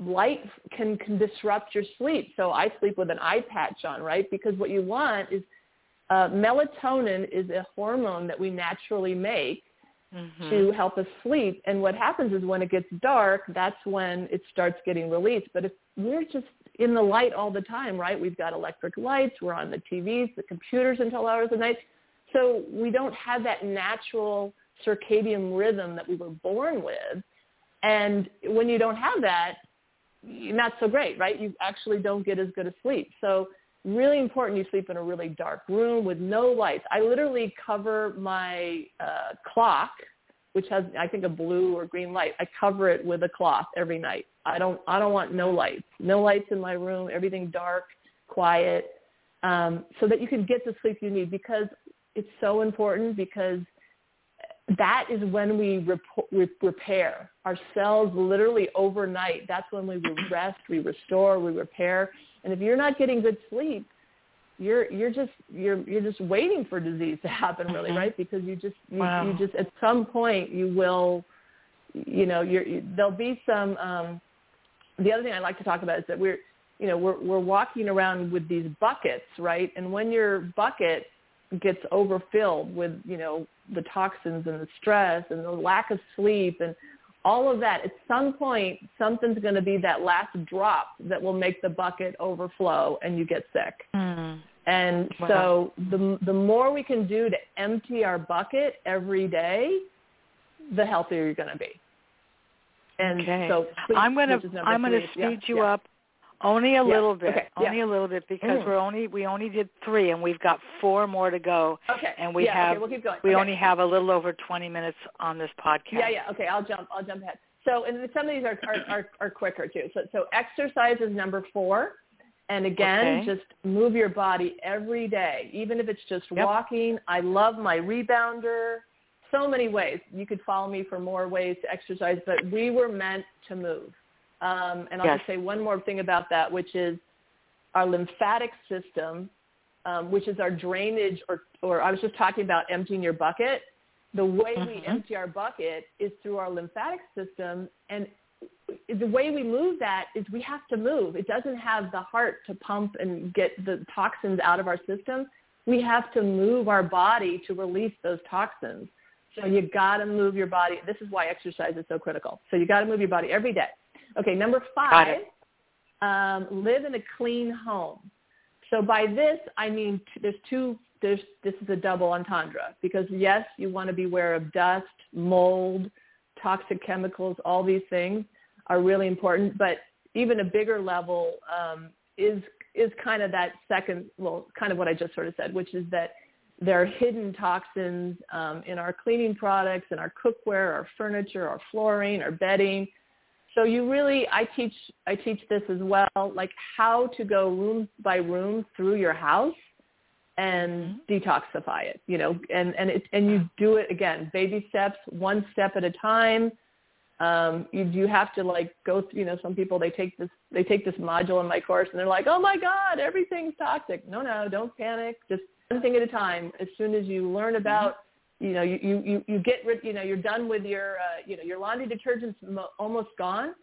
Light can can disrupt your sleep. So I sleep with an eye patch on, right? Because what you want is uh, melatonin is a hormone that we naturally make Mhm. to help us sleep. And what happens is when it gets dark, that's when it starts getting released. But if we're just in the light all the time, right? We've got electric lights, we're on the TVs, the computers until hours of night. So we don't have that natural circadian rhythm that we were born with. And when you don't have that, not so great, right? You actually don't get as good a sleep. So really important you sleep in a really dark room with no lights. I literally cover my uh, clock, which has I think a blue or green light. I cover it with a cloth every night. I don't I don't want no lights. No lights in my room. Everything dark, quiet, um, so that you can get the sleep you need because it's so important because that is when we rep- repair our cells literally overnight. That's when we rest, we restore, we repair. And if you're not getting good sleep, you're you're just you're you're just waiting for disease to happen really mm-hmm. right because you just you, wow. you just at some point you will you know you're you, there'll be some um the other thing i like to talk about is that we're you know we're we're walking around with these buckets right and when your bucket gets overfilled with you know the toxins and the stress and the lack of sleep and all of that, at some point, something's going to be that last drop that will make the bucket overflow and you get sick. Mm. And wow. so the, the more we can do to empty our bucket every day, the healthier you're going to be. And okay. so sleep, I'm going to I'm going to speed yeah, you yeah. up only a yeah. little bit. Okay. Only yeah. a little bit because mm. we're only we only did three and we've got four more to go. Okay. And we yeah, have okay, we'll keep going. we okay. only have a little over twenty minutes on this podcast. Yeah, yeah. Okay, I'll jump I'll jump ahead. So and some of these are are, are, are quicker too. So so exercise is number four. And again, okay. just move your body every day, even if it's just yep. walking. I love my rebounder. So many ways. You could follow me for more ways to exercise, but we were meant to move. Um, and I'll yes. just say one more thing about that, which is our lymphatic system, um, which is our drainage, or, or I was just talking about emptying your bucket. The way mm-hmm. we empty our bucket is through our lymphatic system, and the way we move that is we have to move. It doesn't have the heart to pump and get the toxins out of our system. We have to move our body to release those toxins. So you got to move your body. This is why exercise is so critical. So you got to move your body every day. Okay, number five, um, live in a clean home. So by this, I mean t- there's two. There's this is a double entendre because yes, you want to be aware of dust, mold, toxic chemicals. All these things are really important, but even a bigger level um, is is kind of that second. Well, kind of what I just sort of said, which is that there are hidden toxins um, in our cleaning products, in our cookware, our furniture, our flooring, our bedding so you really, I teach, I teach this as well, like how to go room by room through your house and mm-hmm. detoxify it, you know, and, and it, and you do it again, baby steps, one step at a time. Um, you, you have to like go through, you know, some people, they take this, they take this module in my course and they're like, oh my God, everything's toxic. No, no, don't panic. Just one thing at a time. As soon as you learn about you know, you, you, you get rid, you know, you're done with your, uh, you know, your laundry detergent's mo- almost gone.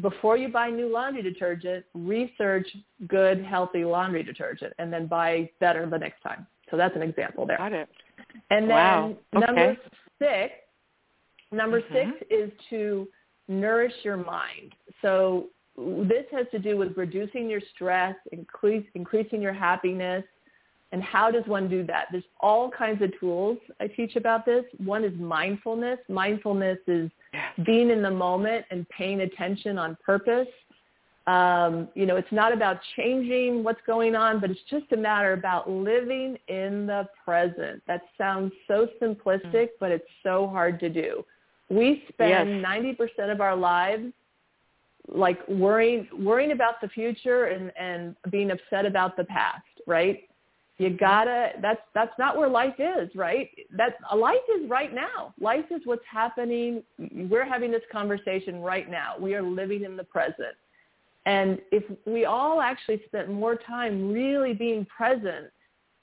Before you buy new laundry detergent, research good, healthy laundry detergent and then buy better the next time. So that's an example there. Got it. And then wow. okay. number six, number mm-hmm. six is to nourish your mind. So this has to do with reducing your stress, increase, increasing your happiness, and how does one do that? There's all kinds of tools I teach about this. One is mindfulness. Mindfulness is being in the moment and paying attention on purpose. Um, you know, it's not about changing what's going on, but it's just a matter about living in the present. That sounds so simplistic, mm-hmm. but it's so hard to do. We spend yes. 90% of our lives like worrying worrying about the future and and being upset about the past, right? You gotta that's that's not where life is right? That life is right now. Life is what's happening. We're having this conversation right now. We are living in the present. And if we all actually spent more time really being present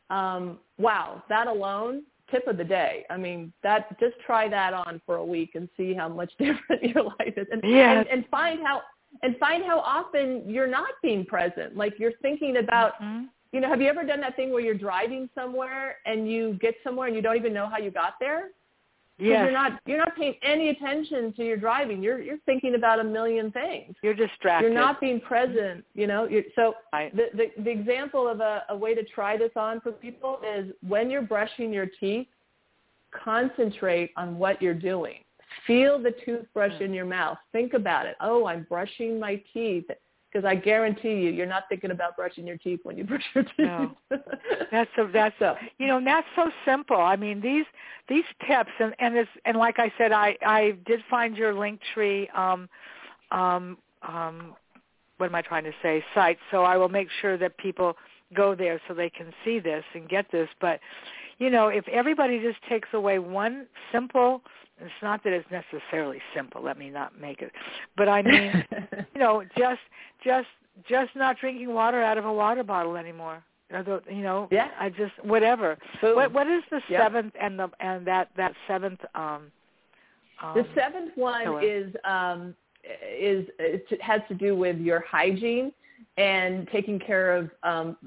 um wow that alone tip of the day. I mean that just try that on for a week and see how much different your life is. And yes. and, and find how and find how often you're not being present. Like you're thinking about mm-hmm you know, have you ever done that thing where you're driving somewhere and you get somewhere and you don't even know how you got there? Yeah. You're not you're not paying any attention to your driving. You're you're thinking about a million things. You're distracted. You're not being present. You know. You're, so I, the, the the example of a, a way to try this on for people is when you're brushing your teeth, concentrate on what you're doing. Feel the toothbrush hmm. in your mouth. Think about it. Oh, I'm brushing my teeth because I guarantee you, you're not thinking about brushing your teeth when you brush your teeth. No. That's a, that's so, you know that's so simple. I mean these these tips and and it's and like I said, I I did find your link tree um um um what am I trying to say site. So I will make sure that people go there so they can see this and get this. But you know, if everybody just takes away one simple it's not that it's necessarily simple. Let me not make it, but I mean, you know, just just just not drinking water out of a water bottle anymore. You know, yeah. I just whatever. Boom. What what is the Yeah. seventh and the and that that seventh um, um The seventh one is um, is it has to do with your hygiene and taking care of um,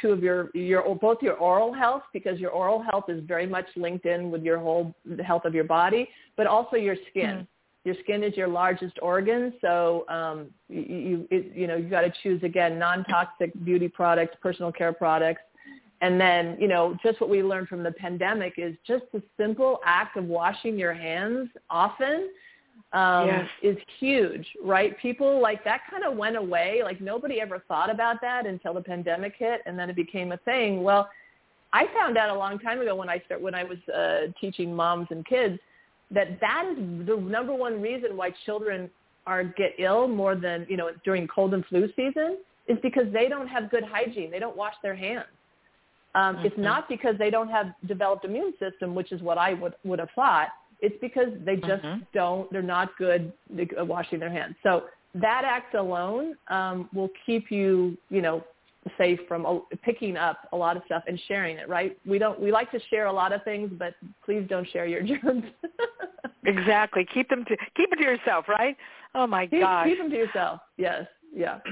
two of your your both your oral health because your oral health is very much linked in with your whole the health of your body, but also your skin. Mhm. Your skin is your largest organ, so um, you you, it, you know you got to choose again non-toxic beauty products, personal care products, and then, you know, just what we learned from the pandemic is just the simple act of washing your hands often um, Yes. is huge, right? People like that kind of went away. Like nobody ever thought about that until the pandemic hit, and then it became a thing. Well, I found out a long time ago when I start when I was uh, teaching moms and kids that that is the number one reason why children are get ill more than you know during cold and flu season is because they don't have good hygiene. They don't wash their hands. Um, It's Mhm. not because they don't have developed immune system, which is what I would would have thought. It's because they just Mhm. don't. They're not good at washing their hands. So that act alone um, will keep you, you know, safe from uh, picking up a lot of stuff and sharing it. Right? We don't. We like to share a lot of things, but please don't share your germs. exactly. Keep them to keep it to yourself, right? Oh my keep, gosh. keep them to yourself. Yes. Yeah.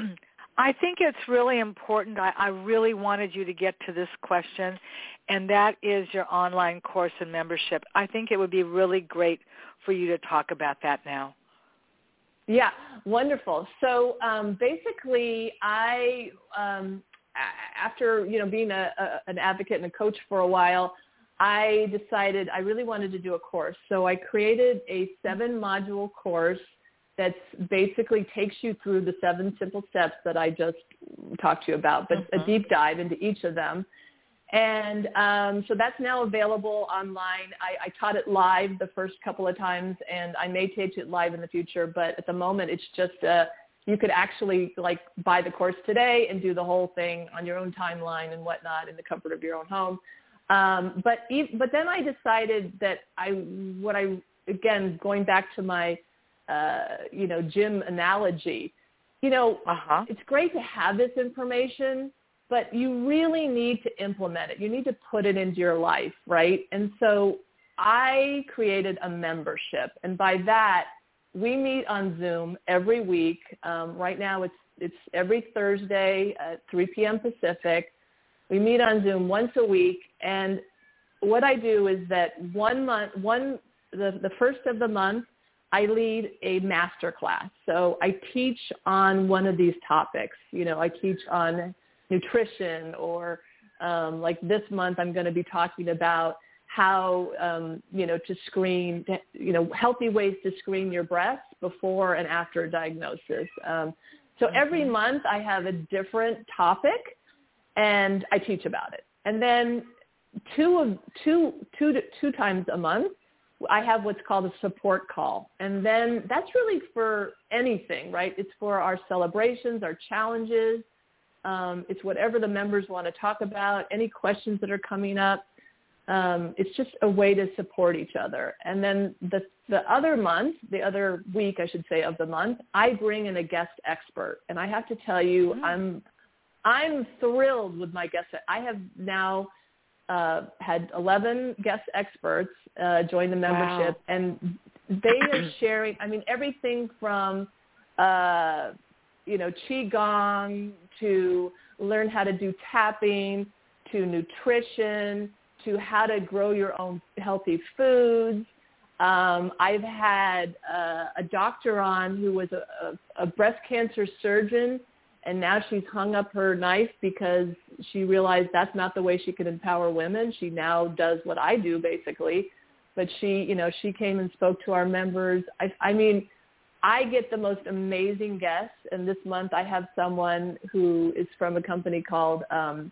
I think it's really important. I, I really wanted you to get to this question, and that is your online course and membership. I think it would be really great for you to talk about that now. Yeah, wonderful. So um, basically, I um, after you know being a, a, an advocate and a coach for a while, I decided I really wanted to do a course. So I created a seven module course that basically takes you through the seven simple steps that I just talked to you about, but a Mhm. deep dive into each of them. And um, so that's now available online. I, I taught it live the first couple of times, and I may teach it live in the future. But at the moment, it's just uh, you could actually like buy the course today and do the whole thing on your own timeline and whatnot in the comfort of your own home. Um, but but then I decided that I what I again going back to my uh, you know gym analogy, you know Uh huh. it's great to have this information, but you really need to implement it. You need to put it into your life, right? And so I created a membership, and by that, we meet on Zoom every week. Um, right now, it's it's every Thursday at 3 p.m. Pacific. We meet on Zoom once a week, and what I do is that one month, one the, the first of the month, I lead a master class. So I teach on one of these topics. You know, I teach on nutrition or um, like this month I'm going to be talking about how, um, you know, to screen, you know, healthy ways to screen your breasts before and after diagnosis. Um, so every month I have a different topic and I teach about it. And then two of two two two times a month I have what's called a support call. And then that's really for anything, right? It's for our celebrations, our challenges. Um, it's whatever the members want to talk about, any questions that are coming up. Um, it's just a way to support each other. And then the, the other month, the other week, I should say, of the month, I bring in a guest expert. And I have to tell you, I'm, I'm thrilled with my guest. I have now uh, had 11 guest experts uh, join the membership, and they are sharing. I mean, everything from uh, you know qigong to learn how to do tapping to nutrition to how to grow your own healthy foods. Um, I've had uh, a doctor on who was a, a, a breast cancer surgeon and now she's hung up her knife because she realized that's not the way she could empower women. She now does what I do basically. but she, you know, she came and spoke to our members. I, I mean, I get the most amazing guests, and this month I have someone who is from a company called um,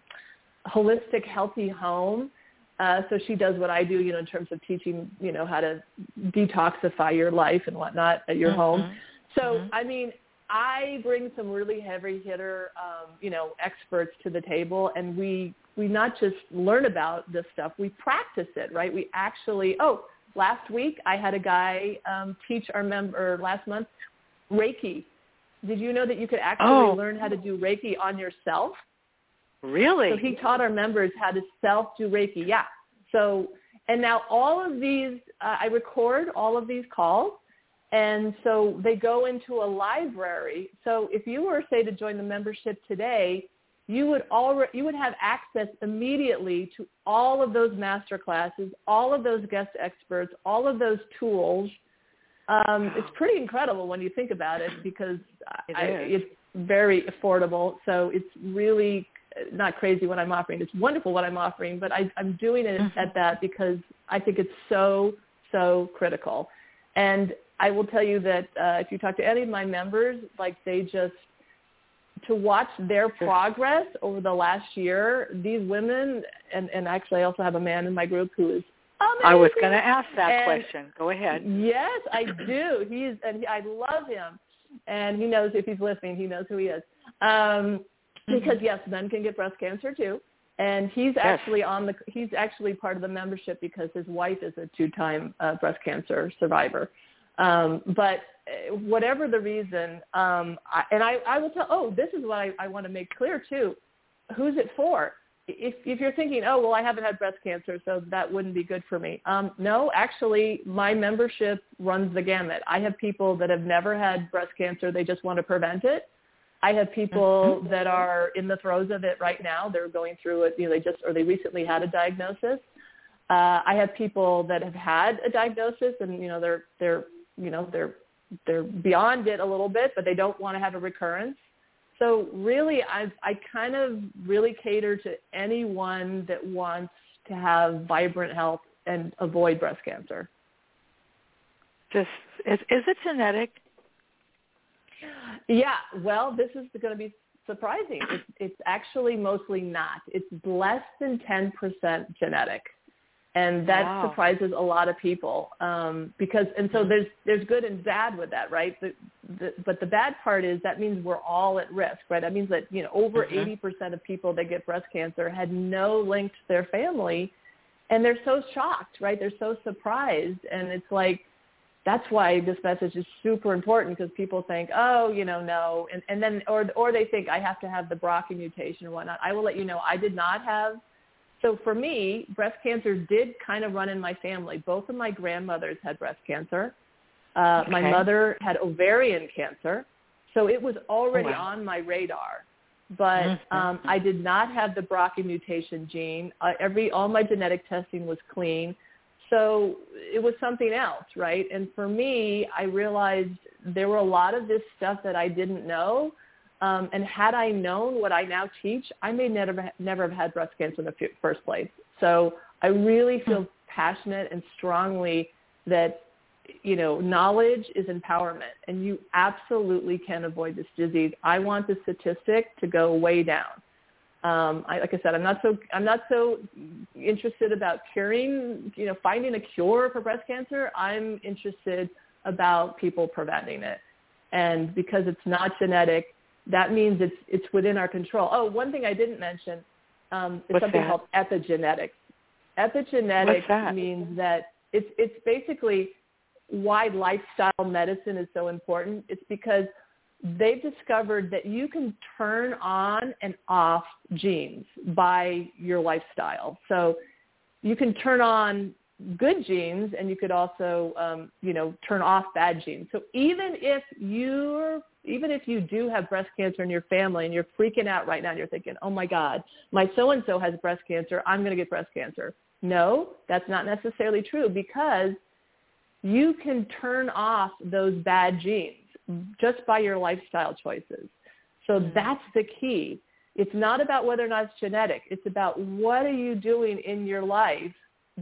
Holistic Healthy Home. Uh, so she does what I do, you know, in terms of teaching, you know, how to detoxify your life and whatnot at your mm-hmm. home. So, mm-hmm. I mean, I bring some really heavy hitter, um, you know, experts to the table, and we we not just learn about this stuff, we practice it, right? We actually, oh, last week I had a guy um, teach our member last month Reiki. Did you know that you could actually oh. learn how to do Reiki on yourself? Really? So he taught our members how to self do Reiki. Yeah. So and now all of these, uh, I record all of these calls and so they go into a library. So if you were, say, to join the membership today, you would already you would have access immediately to all of those master classes, all of those guest experts, all of those tools. Um, it's pretty incredible when you think about it because it I, it's very affordable. So it's really not crazy what I'm offering. It's wonderful what I'm offering, but I, I'm doing it mm-hmm. at that because I think it's so so critical. And I will tell you that uh, if you talk to any of my members, like they just to watch their progress over the last year. These women, and, and actually I also have a man in my group who is amazing. I was going to ask that and question. Go ahead. Yes, I do. He's and he, I love him, and he knows if he's listening, he knows who he is. Um, because Mm-hmm. yes, men can get breast cancer too. And he's Yes. actually on the he's actually part of the membership because his wife is a two-time uh, breast cancer survivor. Um, but uh, whatever the reason, um, I, and I, I will tell. Oh, this is what I, I want to make clear too. Who's it for? If, if you're thinking, oh well, I haven't had breast cancer, so that wouldn't be good for me. Um, no, actually, my membership runs the gamut. I have people that have never had breast cancer; they just want to prevent it. I have people that are in the throes of it right now. They're going through it. You know, they just or they recently had a diagnosis. Uh, I have people that have had a diagnosis, and you know, they're they're you know they're they're beyond it a little bit, but they don't want to have a recurrence. So really, I I kind of really cater to anyone that wants to have vibrant health and avoid breast cancer. Just is is it genetic? Yeah, well, this is going to be surprising. It's, it's actually mostly not. It's less than 10% genetic. And that Wow. surprises a lot of people um, because, and so there's there's good and bad with that, right? The, the, but the bad part is that means we're all at risk, right? That means that you know over Mhm. 80% of people that get breast cancer had no link to their family, and they're so shocked, right? They're so surprised, and it's like that's why this message is super important because people think, oh, you know, no, and and then or or they think I have to have the BRCA mutation or whatnot. I will let you know I did not have. So for me, breast cancer did kind of run in my family. Both of my grandmothers had breast cancer. Uh, My mother had ovarian cancer, so it was already Oh, wow. on my radar. But Mhm. um, I did not have the BRCA mutation gene. Uh, every all my genetic testing was clean. So it was something else, right? And for me, I realized there were a lot of this stuff that I didn't know. Um, and had I known what I now teach, I may never never have had breast cancer in the first place. So I really feel passionate and strongly that you know knowledge is empowerment, and you absolutely can avoid this disease. I want the statistic to go way down. Um, I, like I said, I'm not so I'm not so interested about curing, you know, finding a cure for breast cancer. I'm interested about people preventing it, and because it's not genetic, that means it's it's within our control. Oh, one thing I didn't mention um, is What's something that? called epigenetics. Epigenetics that? means that it's it's basically why lifestyle medicine is so important. It's because they've discovered that you can turn on and off genes by your lifestyle. So you can turn on good genes and you could also um, you know turn off bad genes. So even if you're even if you do have breast cancer in your family and you're freaking out right now and you're thinking, oh my God, my so-and-so has breast cancer, I'm going to get breast cancer. No, that's not necessarily true because you can turn off those bad genes just by your lifestyle choices. So mm-hmm. that's the key. It's not about whether or not it's genetic. It's about what are you doing in your life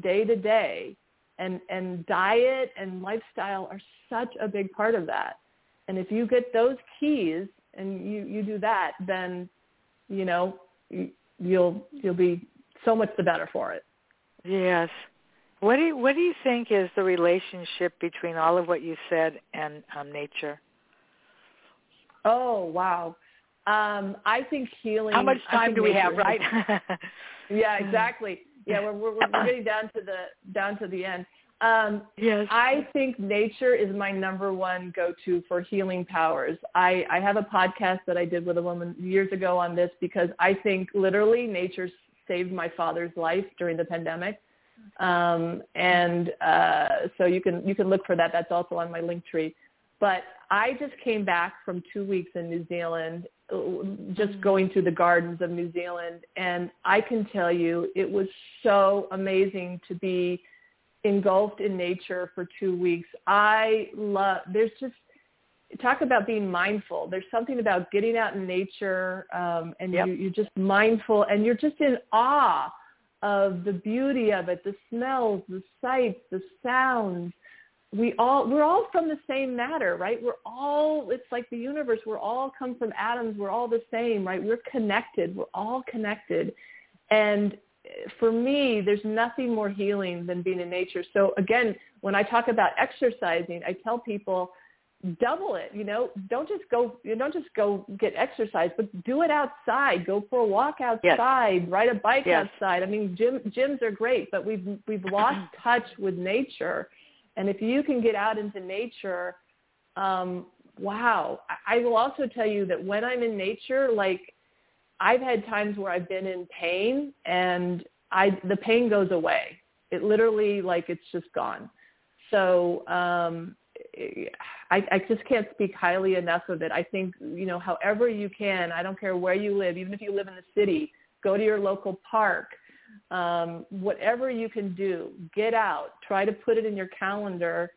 day to day and and diet and lifestyle are such a big part of that. And if you get those keys and you you do that, then you know you'll you'll be so much the better for it. Yes. What do you, what do you think is the relationship between all of what you said and um, nature? Oh wow. Um, I think healing. How much time do we have, right? yeah, exactly. Yeah, we're, we're we're getting down to the down to the end. Um, yes. I think nature is my number one go-to for healing powers. I, I have a podcast that I did with a woman years ago on this because I think literally nature saved my father's life during the pandemic. Um, and uh, so you can you can look for that. That's also on my Linktree. But I just came back from two weeks in New Zealand, just mm-hmm. going through the gardens of New Zealand, and I can tell you it was so amazing to be engulfed in nature for two weeks. I love. There's just talk about being mindful. There's something about getting out in nature, um, and yep. you, you're just mindful, and you're just in awe of the beauty of it, the smells, the sights, the sounds. We all we're all from the same matter, right? We're all it's like the universe. We're all come from atoms. We're all the same, right? We're connected. We're all connected. And for me, there's nothing more healing than being in nature. So again, when I talk about exercising, I tell people double it you know don't just go you don't just go get exercise but do it outside go for a walk outside yes. ride a bike yes. outside i mean gym gyms are great but we've we've lost touch with nature and if you can get out into nature um wow I, I will also tell you that when i'm in nature like i've had times where i've been in pain and i the pain goes away. It literally like it's just gone. So um I, I just can't speak highly enough of it. I think, you know, however you can, I don't care where you live, even if you live in the city, go to your local park, um, whatever you can do, get out, try to put it in your calendar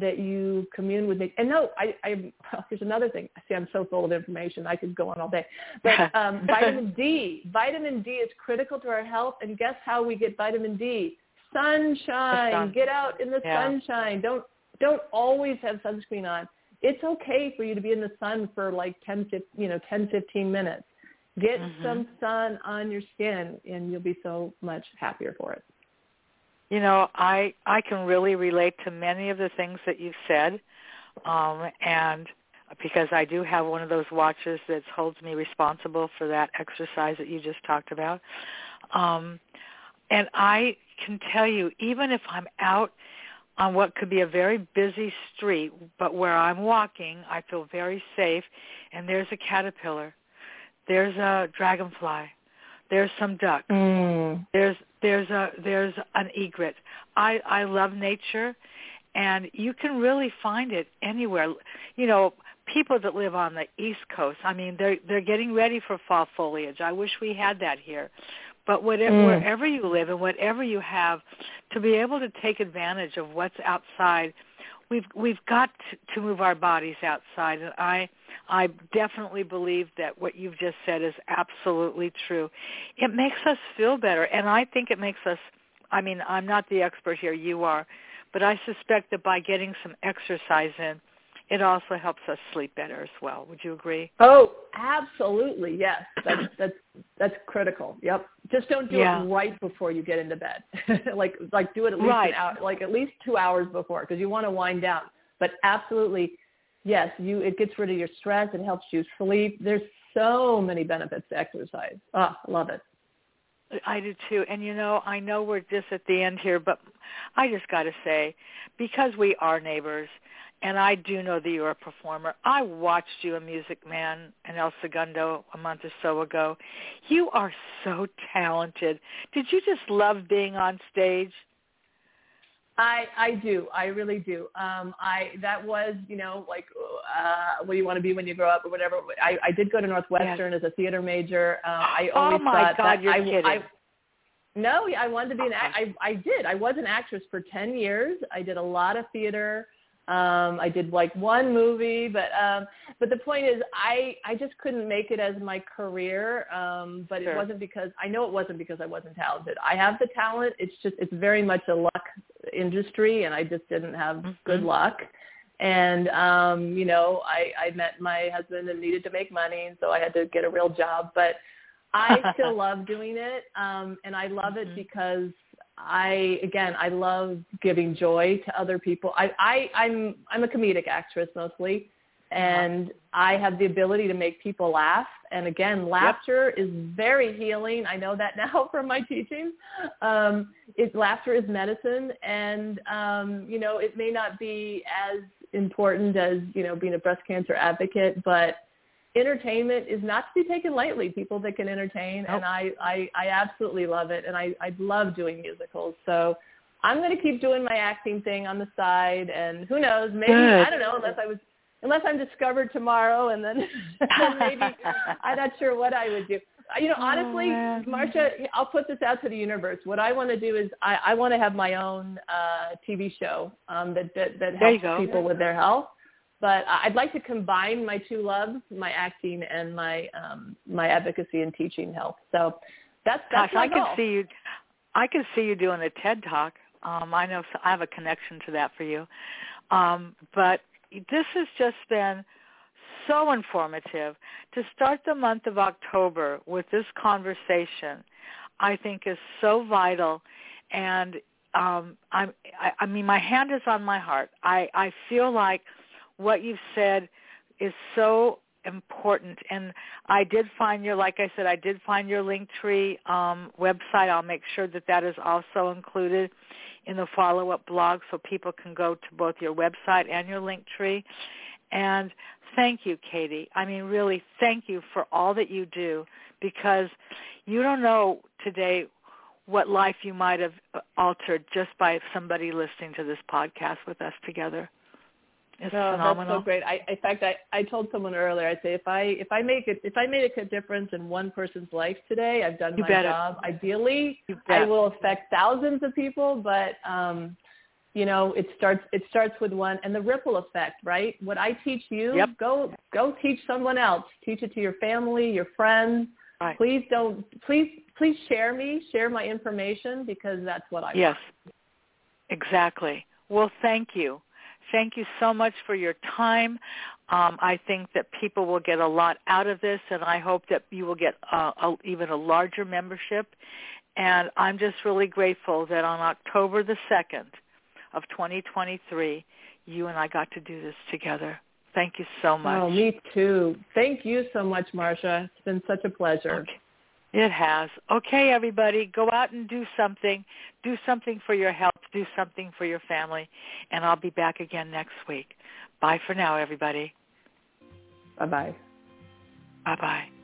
that you commune with it. And no, I, I here's another thing. See, I'm so full of information. I could go on all day. But um, vitamin D, vitamin D is critical to our health. And guess how we get vitamin D? Sunshine. Sun. Get out in the yeah. sunshine. Don't don't always have sunscreen on. It's okay for you to be in the sun for like 10, you know, 10, 15 minutes. Get mm-hmm. some sun on your skin and you'll be so much happier for it. You know, I I can really relate to many of the things that you've said. Um and because I do have one of those watches that holds me responsible for that exercise that you just talked about. Um and I can tell you even if I'm out on what could be a very busy street, but where I'm walking, I feel very safe. And there's a caterpillar, there's a dragonfly, there's some ducks, mm. there's there's a there's an egret. I I love nature, and you can really find it anywhere. You know, people that live on the East Coast, I mean, they're they're getting ready for fall foliage. I wish we had that here. But whatever, mm. wherever you live and whatever you have, to be able to take advantage of what's outside, we've we've got to, move our bodies outside. And I I definitely believe that what you've just said is absolutely true. It makes us feel better, and I think it makes us. I mean, I'm not the expert here; you are, but I suspect that by getting some exercise in, it also helps us sleep better as well. Would you agree? Oh, absolutely. Yes. That's that's that's critical. Yep. Just don't do yeah. it right before you get into bed. like like do it at least right. an hour, like at least 2 hours before because you want to wind down. But absolutely yes, you it gets rid of your stress, it helps you sleep. There's so many benefits to exercise. Oh, I love it. I do too. And you know, I know we're just at the end here, but I just got to say, because we are neighbors, and I do know that you're a performer. I watched you in Music Man and El Segundo a month or so ago. You are so talented. Did you just love being on stage? I I do. I really do. Um I that was, you know, like uh what do you want to be when you grow up or whatever. I I did go to Northwestern yes. as a theater major. Um I oh always my thought God, that you're I, kidding. I no, I wanted to be an act. I I did. I was an actress for 10 years. I did a lot of theater. Um, I did like one movie, but um, but the point is, I I just couldn't make it as my career. Um, but sure. it wasn't because I know it wasn't because I wasn't talented. I have the talent. It's just it's very much a luck. industry, and I just didn't have mm-hmm. good luck. And um, you know, I, I met my husband and needed to make money, and so I had to get a real job. But I still love doing it, um, and I love it Mhm. because I again I love giving joy to other people. I, I I'm I'm a comedic actress mostly, and I have the ability to make people laugh. And again, laughter is very healing. I know that now from my teaching. Um, it, laughter is medicine, and um, you know it may not be as important as you know being a breast cancer advocate, but entertainment is not to be taken lightly. People that can entertain, Nope. and I, I I absolutely love it, and I I love doing musicals. So. I'm going to keep doing my acting thing on the side, and who knows? Maybe Good. I don't know. Unless I was unless I'm discovered tomorrow, and then, then maybe I'm not sure what I would do. Uh, You know, Oh, honestly, man. Marcia, I'll put this out to the universe. What I want to do is I, I want to have my own uh, TV show um, that that, that helps people with their health. But I'd like to combine my two loves, my acting and my um, my advocacy and teaching health. So that's that's Gosh, my I goal. could see you. I could see you doing a TED talk. Um, I know I have a connection to that for you. Um, but this has just been so informative. To start the month of October with this conversation, I think is so vital. And um, I'm, I, I mean, my hand is on my heart. I, I feel like what you've said is so important. And I did find your like I said I did find your Linktree um website. I'll make sure that that is also included in the follow-up blog so people can go to both your website and your Linktree and thank you Katie. I mean really thank you for all that you do because you don't know today what life you might have altered just by somebody listening to this podcast with us together it's No, phenomenal that's so great. I, in fact, I, I told someone earlier. I say if I if I make it if I made a difference in one person's life today, I've done You my it. job. Ideally, I will affect thousands of people, but um, you know, it starts it starts with one, and the ripple effect, right? What I teach you, Yep. go go teach someone else. Teach it to your family, your friends. Right. Please don't please please share me, share my information because that's what I Yes, want. exactly. Well, thank you. Thank you so much for your time. Um, I think that people will get a lot out of this, and I hope that you will get uh, a, even a larger membership. And I'm just really grateful that on October the 2nd of 2023, you and I got to do this together. Thank you so much. Oh, me too. Thank you so much, Marcia. It's been such a pleasure. Okay. It has. Okay, everybody, go out and do something. Do something for your health. Do something for your family. And I'll be back again next week. Bye for now, everybody. Bye bye. Bye-bye.